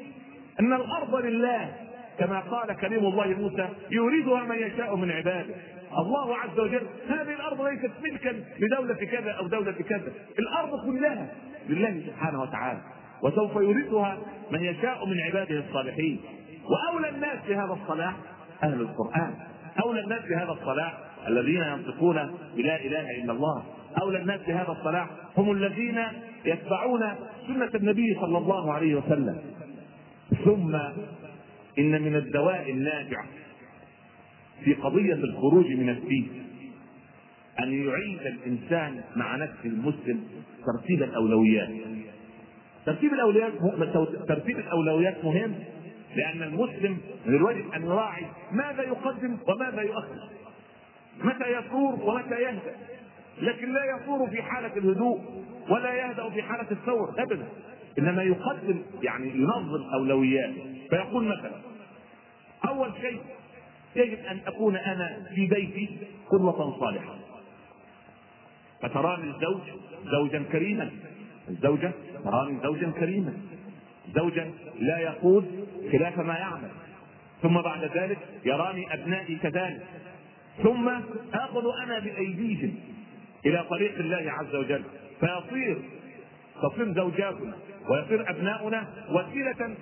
أن الأرض لله. كما قال كريم الله موسى يريدها من يشاء من عباده. الله عز وجل هذه الأرض ليست ملكا لدولة كذا أو دولة كذا. الأرض كلها لله سبحانه وتعالى. وسوف يورثها من يشاء من عباده الصالحين. وأولى الناس بهذا الصلاح أهل القرآن. أولى الناس بهذا الصلاح الذين ينطقون بلا إله إلا الله. أولى الناس بهذا الصلاح هم الذين يتبعون سنة النبي صلى الله عليه وسلم. ثم إن من الدواء الناجع في قضية الخروج من الدين أن يعيد الإنسان مع نفسه المسلم ترتيب الأولويات. ترتيب الأولويات ترتيب الأولويات مهم لأن المسلم من الواجب أن يراعي ماذا يقدم وماذا يؤخر متى يثور ومتى يهدأ لكن لا يثور في حالة الهدوء ولا يهدأ في حالة الثور أبدا إنما يقدم يعني ينظم أولوياته. فيقول مثلا أول شيء يجب أن أكون أنا في بيتي قدوة صالحة. فتراني الزوج زوجا كريما. الزوجة تراني زوجا كريما. زوجا لا يقود خلاف ما يعمل. ثم بعد ذلك يراني أبنائي كذلك. ثم آخذ أنا بأيديهم إلى طريق الله عز وجل. فيصير تصير زوجاتنا ويصير أبناؤنا وسيلة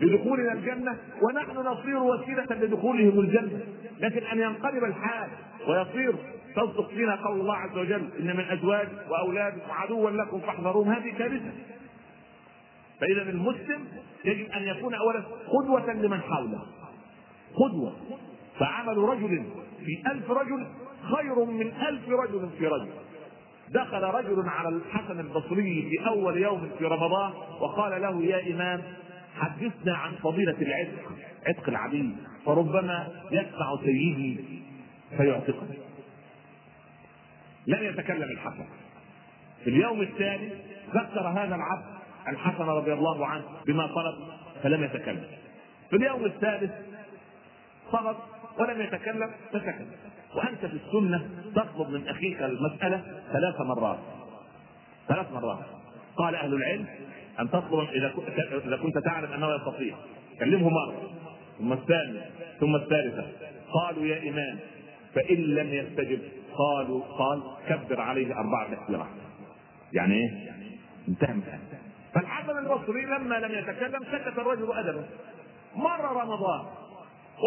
لدخولنا الجنة ونحن نصير وسيلة لدخولهم الجنة. لكن أن ينقلب الحال ويصير تصدق فينا قول الله عز وجل إن من أزواج وأولادكم عدوا لكم فاحذروهم. هذه كارثة. فإذا المسلم يجب أن يكون أولا قدوة لمن حوله. قدوة. فعمل رجل في ألف رجل خير من ألف رجل في رجل. دخل رجل على الحسن البصري في أول يوم في رمضان وقال له يا إمام حدثنا عن فضيلة العتق عتق العبيد فربما يسمع سيدي فيعتقه. لم يتكلم الحسن. في اليوم الثاني ذكر هذا العبد الحسن رضي الله عنه بما طلب فلم يتكلم. في اليوم الثالث صمت ولم يتكلم فسكت. وأنت في السنة تطلب من أخيك المسألة ثلاث مرات. ثلاث مرات. قال أهل العلم أن تطلب إذا كنت تعلم أنه يستطيع. كلمه مرة ثم الثانية ثم الثالثة. قالوا يا امام فإن لم يستجب. قالوا قال كبر عليه أربعة تكبيرات يعني إيه؟ انتهى انتهى فالحسن البصري لما لم يتكلم سكت الرجل ادبا مر رمضان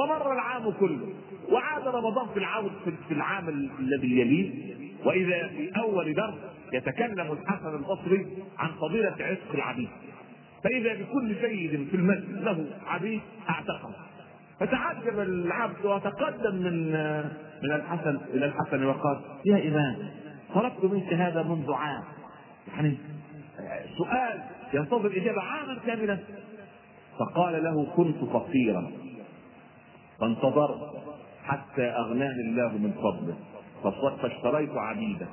ومر العام كله وعاد رمضان في العام في العام الذي يليه. وإذا في أول درس يتكلم الحسن البصري عن فضيلة عتق العبيد. فإذا بكل سيد في المسجد له عبيد اعتقه فتعجب العبد وتقدم من من الحسن إلى الحسن وقال يا امام طلبت منك هذا منذ عام. يعني سؤال ينتظر اجابه عاما كاملا. فقال له كنت فقيرا. فانتظرت حتى أغناني الله من فضله. فاشتريت عبيدا.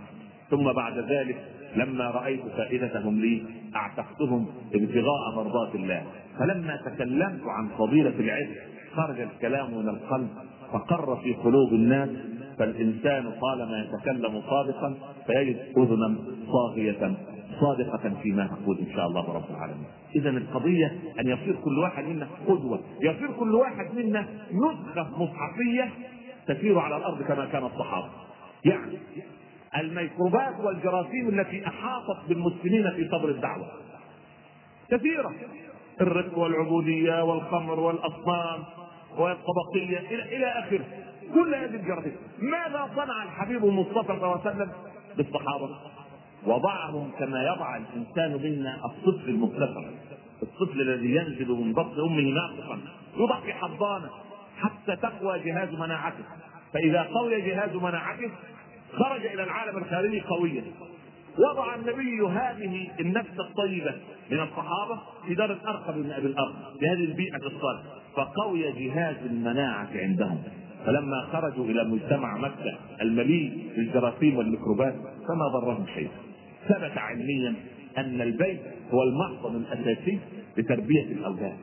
ثم بعد ذلك لما رأيت فائدتهم لي أعتقتهم ابتغاء مرضات الله. فلما تكلمت عن فضيلة العلم خرج الكلام من القلب فقر في قلوب الناس فالإنسان طالما يتكلم صادقا فيجد اذنا صاغية صادقة فيما تقول إن شاء الله رب العالمين. إذا القضية أن يصير كل واحد منا قدوة يصير كل واحد منا نسخة مصحفية تسير على الأرض كما كان الصحابة. يعني الميكروبات والجراثيم التي أحاطت بالمسلمين في صدر الدعوة كثيرة. الرق والعبودية والخمر والأصنام والطبقية إلى إلى آخره. كل هذه الجراثيم ماذا صنع الحبيب المصطفى صلى الله عليه وسلم؟ بالصحابة. وضعهم كما يضع الإنسان منا الطفل المبتسم الطفل الذي ينزل من بطن أمه ناقصا. يوضع في حضانة حتى تقوى جهاز مناعته. فإذا قوي جهاز مناعته خرج إلى العالم الخارجي قويا. وضع النبي هذه النفس الطيبة من الصحابة في دار الأرقم بن أبي الأرقم بهذه البيئة الصالحة. فقوي جهاز المناعة عندهم. فلما خرجوا إلى مجتمع مكة المليء بالجراثيم والميكروبات فما ضرهم شيء. ثبت علميا أن البيت هو المحضن الأساسي لتربية الأولاد.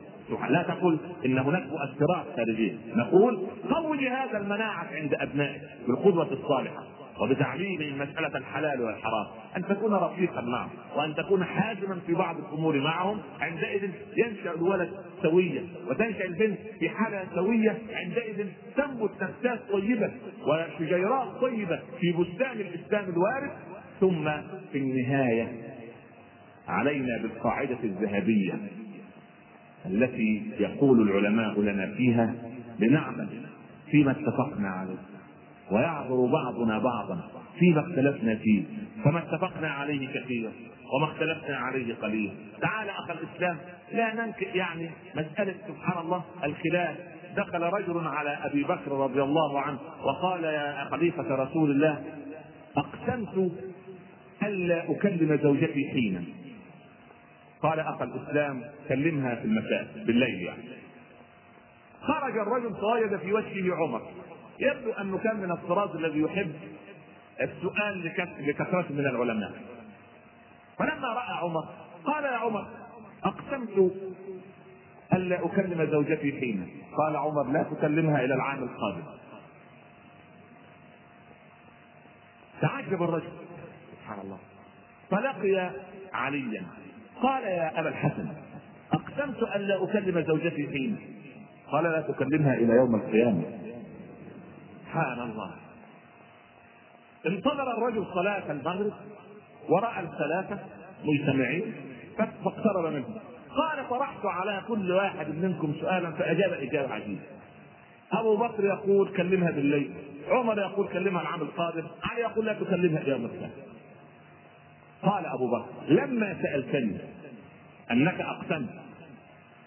لا تقل إن هناك مؤثرات خارجية. نقول قوي جهاز المناعة عند ابنائك بالقدوة الصالحة. وبتعليم مسألة الحلال والحرام. أن تكون رفيقا معهم وأن تكون حازما في بعض الأمور معهم. عندئذ ينشأ الولد سويا وتنشأ البنت في حالة سوية. عندئذ تنبت نفسات طيبة وشجيرات طيبة في بستان الإسلام الوارد. ثم في النهاية علينا بالقاعدة الذهبية التي يقول العلماء لنا فيها لنعمل فيما اتفقنا عليه. ويعذر بعضنا بعضا فيما اختلفنا فيه. فما اتفقنا عليه كثيرا وما اختلفنا عليه قليلا تعال أخ الإسلام لا ننكر يعني مسألة سبحان الله الخلاف. دخل رجل على أبي بكر رضي الله عنه وقال يا خليفة رسول الله أقسمت ألا أكلم زوجتي حينا. قال أخ الإسلام كلمها في المساء بالليل يعني. خرج الرجل فوجد في وجهه عمر. يبدو أنه كان من الطراز الذي يحب السؤال لكثرة من العلماء. فلما رأى عمر قال يا عمر أقسمت ألا أكلم زوجتي حينا. قال عمر لا تكلمها إلى العام القادم. تعجب الرجل. سبحان الله. فلقي عليا. قال يا أبا الحسن أقسمت أن لا أكلم زوجتي حين قال لا تكلمها إلى يوم القيامة. سبحان الله. انتظر الرجل صلاة المغرب ورأى الثلاثة مجتمعين فاقترب منهم. قال طرحت على كل واحد منكم سؤالا فأجاب إجابة عجيبة. أبو بكر يقول كلمها بالليل. عمر يقول كلمها العام القادم. علي يقول لا تكلمها اليوم الثاني. قال أبو بكر لما سألتني أنك أقسمت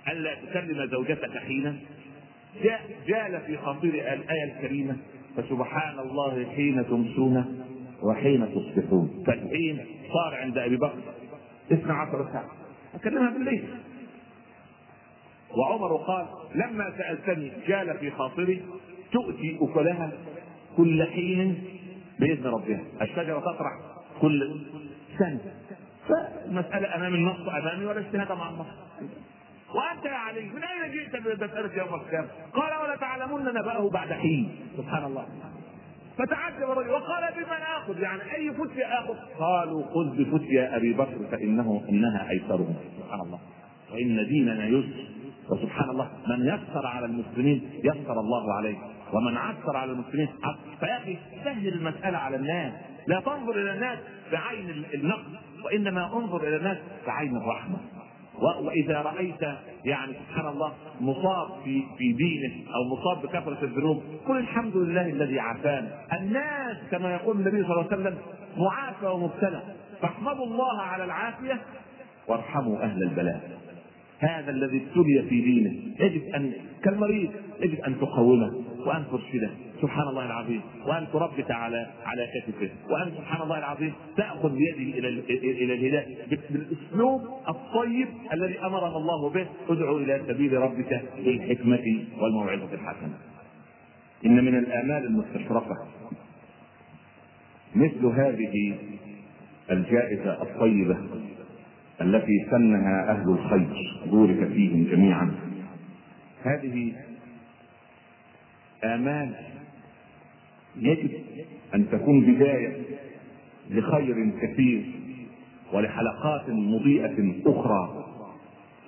ألا تكلم زوجتك حينا جال في خاطري الآية الكريمة فسبحان الله حين تمسون وحين تصبحون. فالحين صار عند أبي بكر 12 ساعة. أكلمها بالليل. وعمر قال لما سألتني جال في خاطري تؤتي أكلها كل حين بإذن ربها. الشجرة تطرح كل سنة. فالمساله أمام النص أمامي ولا اجتهاد مع النص وأنت يا علي من أين جئت بمسألة يوم القيامة؟ قال ولا تعلمون نبأه بعد حين. سبحان الله. فتعجب الرجل وقال بمن اخذ يعني أي فتية اخذ؟ قالوا خذ بفتية أبي بكر فإنه إنها أيسرهم. سبحان الله. وإن ديننا يسر. وسبحان الله. من يسر على المسلمين يسر الله عليه. ومن عسر على المسلمين عسر. فيا أخي سهل المسألة على الناس. لا تنظر إلى الناس بعين النقد. وإنما انظر إلى الناس بعين الرحمة. وإذا رأيت يعني سبحان الله مصاب في في دينه أو مصاب بكثرة الذنوب قل الحمد لله الذي عافانا. الناس كما يقول النبي صلى الله عليه وسلم معافى ومبتلى. فاحمدوا الله على العافية وارحموا أهل البلاء هذا الذي ابتلي في دينه. يجب ان كالمريض يجب أن تقومه وأن ترشده. سبحان الله العظيم. وأن تربت على على كتفه. وأن سبحان الله العظيم تأخذ بيده إلى إلى الهداية. بالأسلوب الطيب الذي امرنا الله به. ادعو إلى سبيل ربك بالحكمة والموعظة الحسنة. إن من الآمال المستشرقه مثل هذه الجائزة الطيبة التي سنها أهل الخير. بورك فيهم جميعا. هذه آمال يجب أن تكون بداية لخير كثير ولحلقات مضيئة أخرى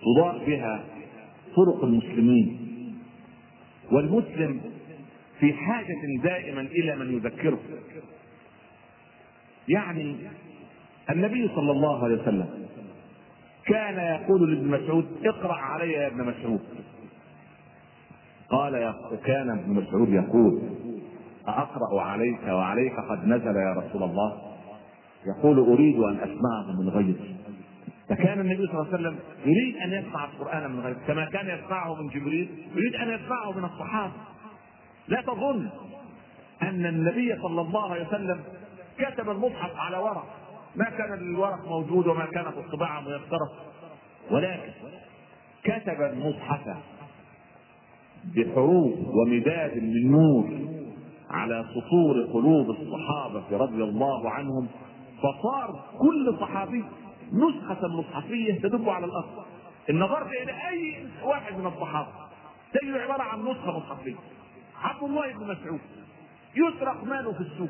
تضاء بها طرق المسلمين. والمسلم في حاجة دائما إلى من يذكره. يعني النبي صلى الله عليه وسلم كان يقول لابن مسعود اقرأ علي يا ابن مسعود. قال كان ابن مسعود يقول أقرأ عليك وعليك قد نزل يا رسول الله. يقول أريد أن أسمعه من غيري. فكان النبي صلى الله عليه وسلم يريد أن يسمع القرآن من غيره كما كان يسمعه من جبريل يريد أن يسمعه من الصحابة. لا تظن أن النبي صلى الله عليه وسلم كتب المصحف على ورق. ما كان الورق موجود وما كانت الطباعة ميسرة. ولكن كتب المصحف بحروف ومداد من نور. على سطور قلوب الصحابة رضي الله عنهم فصار كل صحابي نسخة مصحفية تدب على الأصل إن نظرت إلى أي واحد من الصحابة؟ تجد عبارة عن نسخة مصحفية عبد الله بن مسعود يسرق ماله في السوق.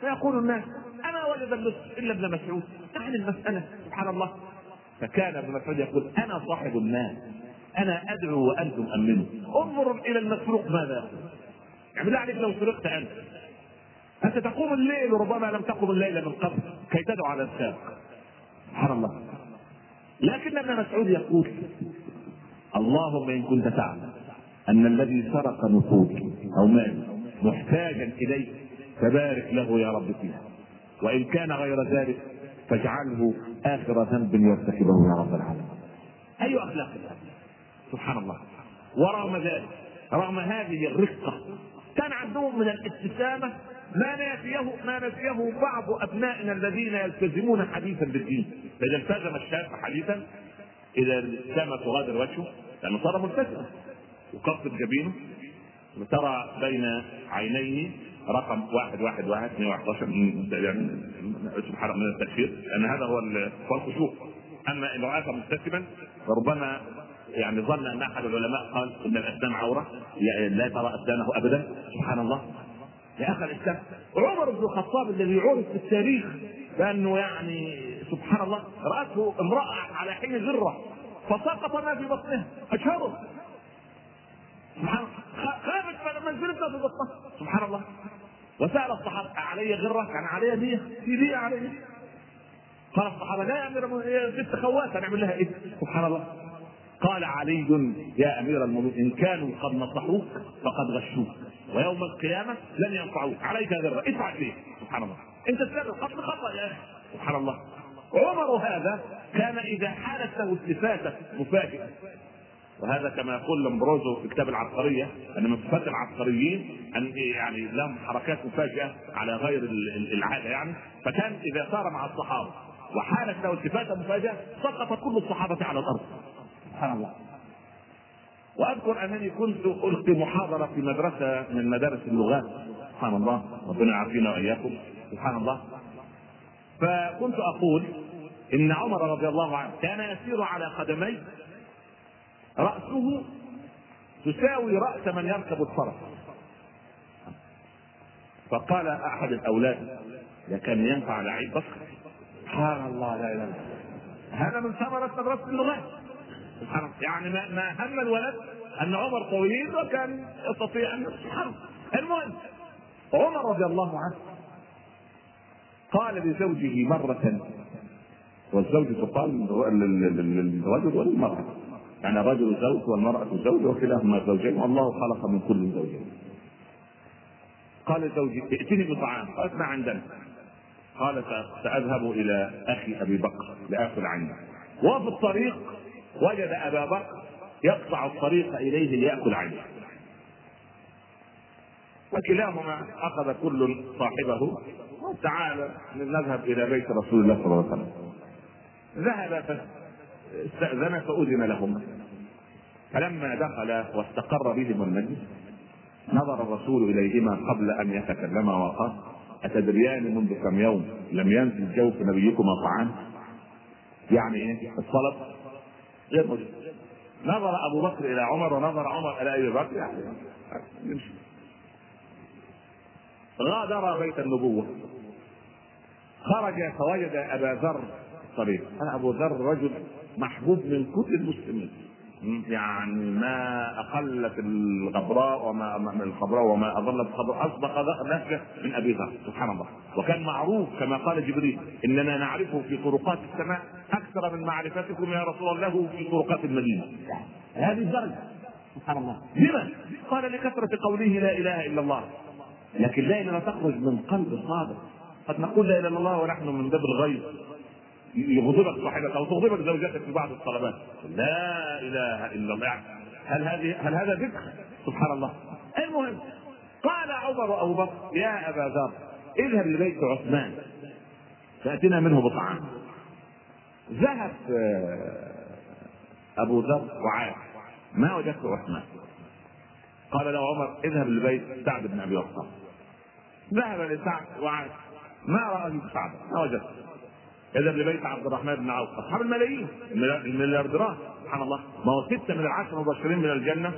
فيقول الناس أما وجد النسخ إلا ابن مسعود. يعني المسألة سبحان الله. فكان ابن مسعود يقول أنا صاحب الناس. أنا أدعو وأنتم أمنوا. انظر إلى المسروق ماذا؟ يقول يعني بالله عليك لو سرقت أنت. أنت تقوم الليل وربما لم تقم الليل من قبل. كي تدعو على السارق سبحان الله. لكن ابن مسعود يقول اللهم إن كنت تعلم أن الذي سرق نفوذ أو مال محتاجا اليك فبارك له يا رب فيه وإن كان غير ذلك فاجعله آخر ذنب يرتكبه يا رب العالمين. اي اخلاق سبحان الله. ورغم ذلك رغم هذه الرقة كان عندهم من الابتسامة ما نسيه ما نسيه بعض أبنائنا الذين يلتزمون حديثا بالدين. فاذا التزم الشاب حديثا إذا الابتسامة تغادر وجهه لأنه صار ملتزما يقصد جبينه. وترى بين عينيه رقم واحد واحد واحد 111 يعني سبحان من التأشير لأن هذا هو الخشوع أما إن رآك مبتسما فربما يعني ظن أن أحد العلماء قال إن الاسنان عورة يعني لا ترى اسنانه ابدا سبحان الله. يا أخي الإسلام عمر بن الخطاب الذي عرف في التاريخ لأنه يعني سبحان الله رأته امرأة على حين ذره فسقط ما في بطنها أشهره. سبحان الله. خافت فلما نزلت في بطنها سبحان الله. وسأل الصحابة علي غرة؟ كان علي دية في دية علي قال الصحابة لا يا أمير المؤمنين ست خوات نعمل لها إيه؟ سبحان الله. قال علي يا أمير المؤمنين إن كانوا قد نصحوك فقد غشوك ويوم القيامة لن ينفعوك. عليك غره ادفع فيه. سبحان الله. انت تسبب قتل خطأ يا أخي. سبحان الله. عمر هذا كان إذا حالت له التفاتة مفاجئة. وهذا كما يقول لمبروزو في كتاب العبقريه أن من صفات العبقريين أن يعني لهم حركات مفاجئة على غير العادة يعني. فكان إذا سار مع الصحابة وحالت له التفاتة مفاجئة سقط كل الصحابة على الأرض. سبحان الله. وأذكر أنني كنت ألقي محاضرة في مدرسة من مدارس اللغات. سبحان الله. ربنا يعافينا وإياكم. سبحان الله. فكنت أقول إن عمر رضي الله عنه كان يسير على قدميه رأسه تساوي رأس من يركب الفرس فقال أحد الأولاد ده كان ينفع لعيب بكر سبحان الله لا إله إلا هذا من ثمرة مدرسة اللغات. الله يعني ما, ما هم الولد أن عمر طويل وكان يستطيع أن سبحان المهم عمر رضي الله عنه قال لزوجه مرة والزوج تقال للرجل وللمرأة يعني الرجل زوج والمرأة زوج وكلاهما زوجين والله خلق من كل زوجين. قال لزوجي ائتني بطعام. قالت ما عندنا. قال سأذهب إلى أخي أبي بكر لآكل عنده وفي الطريق وجد أبا بكر يقطع الطريق إليه ليأكل عنده وكلاهما أخذ كل صاحبه تعالى نذهب إلى بيت رسول الله صلى الله عليه وسلم. ذهب استأذن فأذن لهما فلما دخل واستقر بهم المجلس نظر الرسول إليهما قبل أن يتكلما وقال أتدريان منذ كم يوم لم ينزل جوف نبيكما طعام؟ يعني إيه؟ الطلب. غير موجود نظر أبو بكر إلى عمر ونظر عمر إلى أبي بكر. يعني غادر بيت النبوة. خرج فوجد أبا ذر الطريق أنا أبو ذر رجل محبوب من كل المسلمين. يعني ما أقلت الغبراء وما من الخضراء وما أظلت الخضراء أصبح نفسه من أبي ذر سبحان الله. وكان معروف كما قال جبريل إننا نعرفه في طرقات السماء أكثر من معرفتكم يا رسول الله في طرقات المدينة. هذه الدرجة. سبحان الله. لما؟ قال لكثرة قوله لا إله إلا الله. لكن لا اله تخرج من قلب صادق. قد نقول لا إله إلا الله ونحن من باب الغيظ يغضبك صاحبك أو تغضبك زوجتك في بعض الطلبات. لا إله إلا الله. يعني هل هذه هل هذا ذكر سبحان الله. المهم قال عمر ابو بكر يا أبا ذر اذهب لبيت عثمان. فاتنا منه بطعام. ذهب أبو ذر وعاد. ما وجدت عثمان. قال له عمر اذهب لبيت سعد بن أبي وقاص. ذهب لسعد وعاد. ما رأى سعد ما وجد اذهب لبيت عبد الرحمن بن عوف. أصحاب الملايين. المليارديرات. سبحان الله. ما هو ستة من العشر المبشرين من الجنة.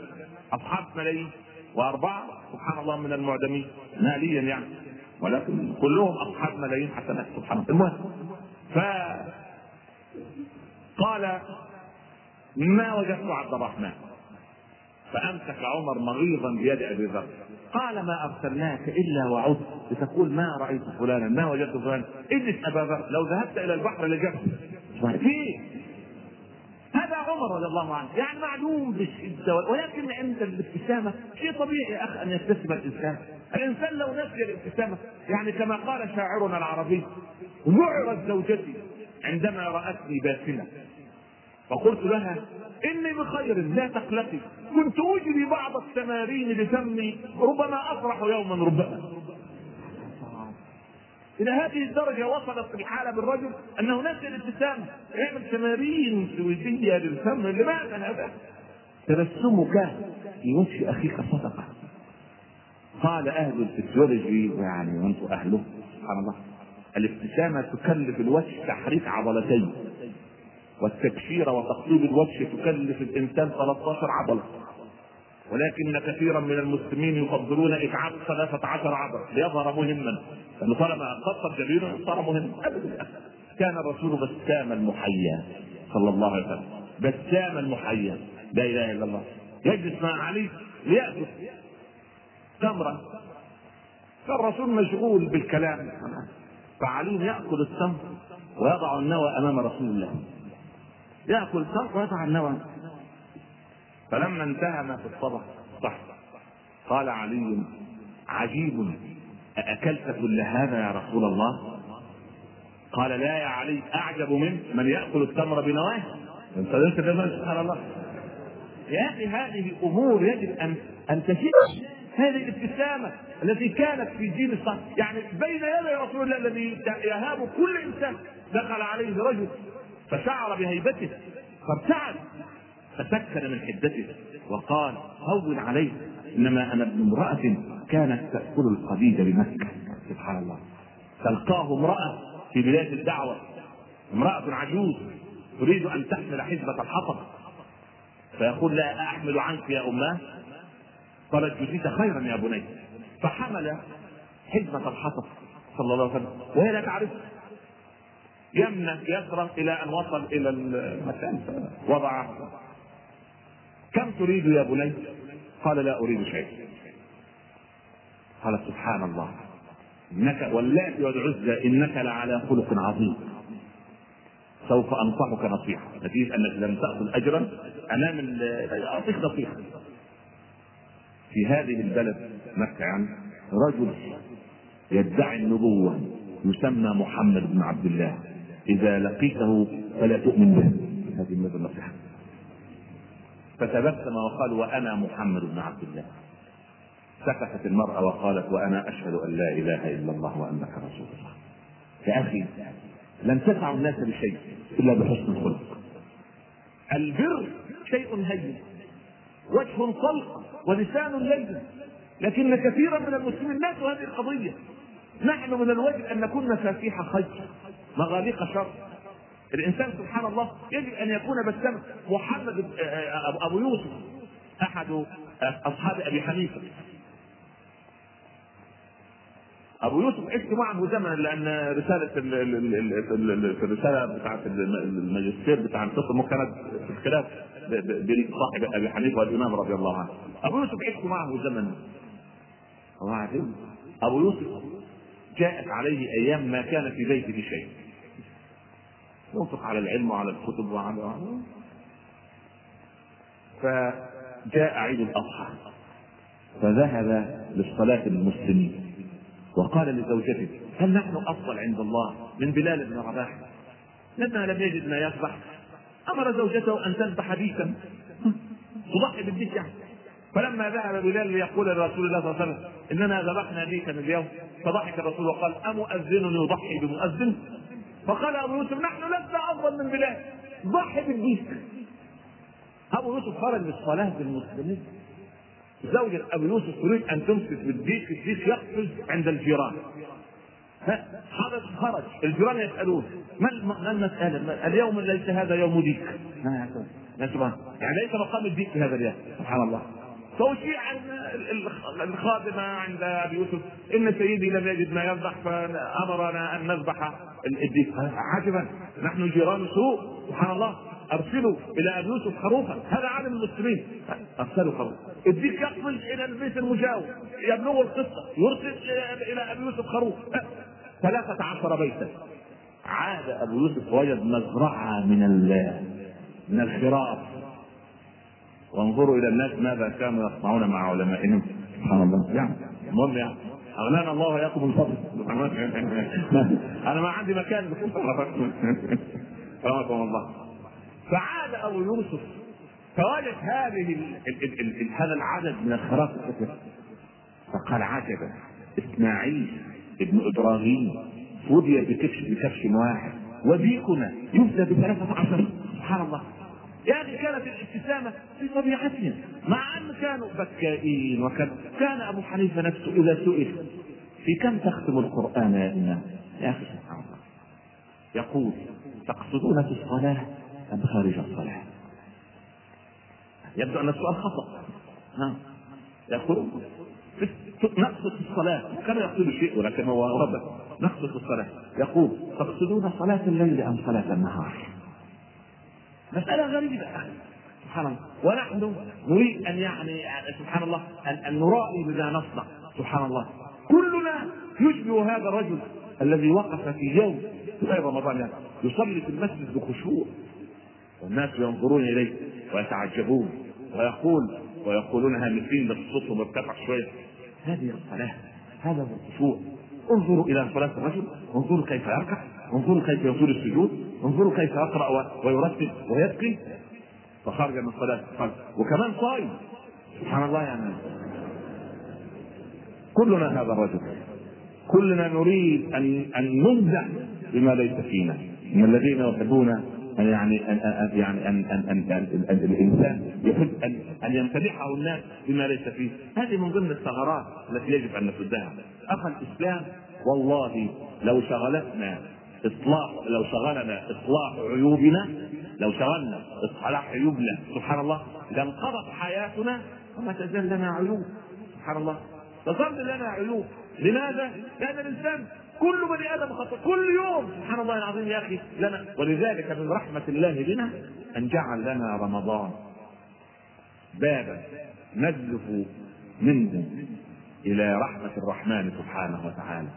أصحاب ملايين وأربعة سبحان الله من المعدمين. ماليا يعني. ولكن كلهم أصحاب ملايين حسنات سبحان الله. المهم. ف قال ما وجدت عبد الرحمن؟ فأمسك عمر مغيظا بيد أبي ذر. قال ما أرسلناك إلا وعدت. لتقول ما رأيت فلانا ما وجدت فلانا. اجلس أبا ذر لو ذهبت إلى البحر لجبت فيه هذا عمر رضي الله عنه. يعني معلوم بالشدة ولكن عند الابتسامة شيء طبيعي أخي أن يبتسم الإنسان. الإنسان لو نسي الابتسامة يعني كما قال شاعرنا العربي ذعرت زوجتي عندما رأتني باسمة. فقلت لها إني بخير لا تقلقي. كنت أجري بعض التمارين لفمي ربما أفرح يوما ربما. إلى هذه الدرجة وصلت الحالة بالرجل انه نسي الابتسامه يعمل تمارين سويديه للفم. لماذا هذا؟ تبسمك في وجه أخيك صدقة. قال أهل الفسيولوجي يعني وأنتم أهله سبحان الله. الابتسامة تكلف الوجه تحريك عضلتين. والتبشير وتقليب الوجه تكلف الإنسان 13 عضله ولكن كثيرا من المسلمين يفضلون اتعاب ثلاثة عشر عبر ليظهر مهما. طالما قصد جبينه صار مهم. كان الرسول بسام المحيا صلى الله عليه وسلم. بسام المحيا. لا إله إلا الله. يجلس مع علي ليأكل. تمرة فالرسول مشغول بالكلام. فعلي يأكل التمر ويضع النوى أمام رسول الله. يأكل التمر ويضع النوى. فلما انتهى ما في الطبق صح. قال علي عجيب أأكلت كل هذا يا رسول الله؟ قال لا يا علي أعجب من من يأكل التمر بنواه. انت انت سبحان الله. يا أخي هذه أمور يجب أن أن تشد هذه الابتسامة التي كانت في دين الصلاة يعني بين يدي رسول الله الذي يهاب كل إنسان دخل عليه رجل فشعر بهيبته فارتعد فسكن من حدته وقال هون عليه إنما أنا ابن امرأة كانت تأكل القديد بمكة. سبحان الله. تلقاه امرأة في بدايه الدعوة امرأة عجوز تريد أن تحمل حزبة الحطب. فيقول لا أحمل عنك يا اماه قالت جزيت خيرا يا بني. فحمل حزمة الحطب صلى الله عليه وسلم. وهي لا تعرف يمنى يسرى إلى أن وصل إلى المكان. وضع. كم تريد يا بني؟ قال لا أريد شيء قال سبحان الله. إنك واللات والعزى إنك لعلى خلق عظيم. سوف أنصحك نصيحة. نتيجه أنك لم تأخذ أجرا امام أعطيك نصيحة. في هذه البلد مكة يعني رجل يدعي النبوة يسمى محمد بن عبد الله. إذا لقيته فلا تؤمن به. هذه النصيحة. فتبسم وقال وأنا محمد بن عبد الله. سكتت المرأة وقالت وأنا أشهد أن لا إله إلا الله وأنك رسول الله. يا أخي لن تدفع الناس بشيء إلا بحسن الخلق. البر شيء هين. وجه طلق ولسان لين. لكن كثيرا من المسلمين ناسوا هذه القضية. نحن من الواجب أن نكون مفاتيح خير. مغاليق شر الإنسان سبحان الله يجب أن يكون بسام محمد ابو يوسف أحد أصحاب أبي حنيفة. أبو يوسف عشت معه زمنا لأن رسالة الرسالة بتاعت الماجستير بتاع الفقه كانت في الخلاف بين صاحب أبي حنيفة والإمام رضي الله عنه. أبو يوسف عشت معه زمنا. وبعدين أبو يوسف جاءت عليه أيام ما كان في بيته شيء. ينفق على العلم وعلى الكتب وعلى فجاء عيد الأضحى. فذهب للصلاة بالمسلمين وقال لزوجته هل نحن أفضل عند الله من بلال بن رباح؟ لما لم يجد ما يذبح. أمر زوجته أن تذبح ديكا تضحي بالديك يعني. فلما ذهب بلال ليقول لرسول الله صلى الله عليه وسلم إننا ذبحنا ديكا اليوم. فضحك الرسول وقال أمؤذن يضحي بمؤذن؟ فقال أبو يوسف نحن لسنا أفضل من بلال. ضحي بالديك أبو يوسف خرج للصلاة بالمسلمين. زوجة أبو يوسف تريد أن تمسك بالديك الديك يقفز عند الجيران. خرج خرج. الجيران يسألون ما المسألة؟ اليوم ليس هذا يوم ديك. سبحان يعني ليس مقام الديك في هذا اليوم. سبحان الله. فأشيع عن الخادمة عند أبي يوسف. إن سيدي لم يجد ما يذبح فأمرنا أن نذبح الديك عجبا نحن جيران سوء. سبحان الله. أرسلوا إلى أبي يوسف خروفا. هذا عالم المسلمين. أرسلوا خروفا. الديك يقفز إلى البيت المجاور. يبلغ القصة. يرسل إلى أبي يوسف خروف. ثلاثة عشر بيتا. عاد أبو يوسف وجد مزرعة من من الخراف وانظروا إلى الناس ماذا كانوا يصنعون مع علمائهم. سبحان الله. يعني المهم يعني أغنانا الله وإياكم من فضله أنا ما عندي مكان رحمكم الله. فعاد أبو يوسف فوجد هذه هذا العدد من الخراف فقال عجبا. إسماعيل ابن إبراهيم فدي بكبش بكبش واحد. وديكنا يفدى بثلاثة عشر. سبحان الله. يا أخي كانت الابتسامة في طبيعتهم مع أن كانوا بكائين وكان كان أبو حنيفة نفسه إذا سئل في كم تختم القرآن يا إمام؟ يا أخي سبحان الله. يقول تقصدون في الصلاة أم خارج الصلاة؟ يبدو أن السؤال خطأ. نعم. يقولون نقصد الصلاة. كان يقصد شيء ولكن هو ربط. نقصد الصلاة. يقول تقصدون صلاة الليل أم صلاة النهار؟ مسألة غريبة. سبحان الله. ونحن نريد أن يعني سبحان الله أن, نرائي بما نصنع سبحان الله. كلنا يشبه هذا الرجل الذي وقف في يوم في رمضان. يعني يصلي في المسجد بخشوع. والناس ينظرون إليه ويتعجبون ويقول ويقولون هامسين بس صوتهم ارتفع شوية. هذه الصلاة هذا هو الخشوع. انظروا إلى صلاة الرجل. انظروا كيف يركع. انظروا كيف يطول السجود انظروا كيف يقرأ ويرتب ويبكي. فخرج من الصلاة. وكمان صايم. سبحان الله يعني كلنا هذا الرجل. كلنا نريد ان أن نمزح بما ليس فينا. من الذين يحبون أن يعني أن يعني أن أن أن, أن, أن الإنسان يحب أن أن يمتدحه الناس بما ليس فيه، هذه من ضمن الثغرات التي يجب أن نسدها. أخا الإسلام والله لو شغلتنا إصلاح لو شغلنا إصلاح عيوبنا لو شغلنا إصلاح عيوبنا سبحان الله لانقضت حياتنا وما تزال لنا عيوب سبحان الله تظل لنا عيوب. لماذا؟ لأن الإنسان كل بني آدم خطأ كل يوم سبحان الله العظيم يا أخي لنا. ولذلك من رحمة الله بنا أن جعل لنا رمضان بابا نزلف منه إلى رحمة الرحمن سبحانه وتعالى.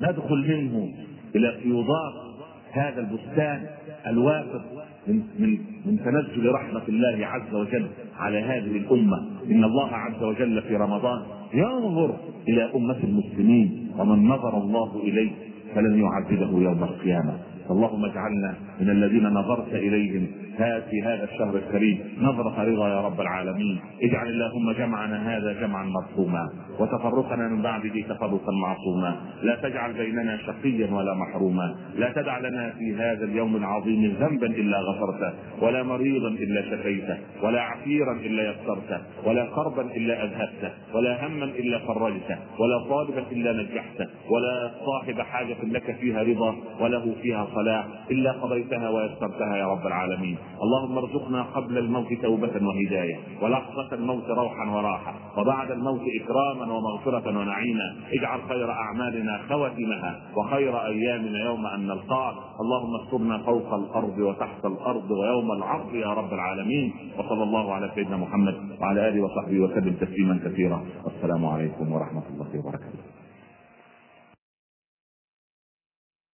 ندخل منه إلى فيوضات هذا البستان الوافر من من من تنزل رحمة الله عز وجل على هذه الأمة. إن الله عز وجل في رمضان ينظر إلى أمة المسلمين ومن نظر الله إليه فلن يعذبه يوم القيامة. اللهم اجعلنا من الذين نظرت إليهم. في هذا الشهر الكريم. نظرة رضا يا رب العالمين. اجعل اللهم جمعنا هذا جمعا مرحوما. وتفرقنا من بعده تفرقا معصوما. لا تجعل بيننا شقيا ولا محروما. لا تدع لنا في هذا اليوم العظيم ذنبا إلا غفرته ولا مريضا إلا شفيته ولا عسيرا إلا يسرته ولا كربا إلا أذهبته ولا هما إلا فرجته ولا طالبا إلا نجحته ولا صاحب حاجة لك فيها رضا وله فيها صلاح إلا قضيتها ويسرتها يا رب العالمين. اللهم ارزقنا قبل الموت توبة وهداية ولحظة الموت روحا وراحة وبعد الموت إكراما ومغفرة ونعيما. اجعل خير أعمالنا خواتمها وخير أيامنا يوم أن نلقاك. اللهم استرنا فوق الأرض وتحت الأرض ويوم العرض يا رب العالمين. وصلى الله على سيدنا محمد وعلى آله وصحبه وسلم تسليما كثيرا. والسلام عليكم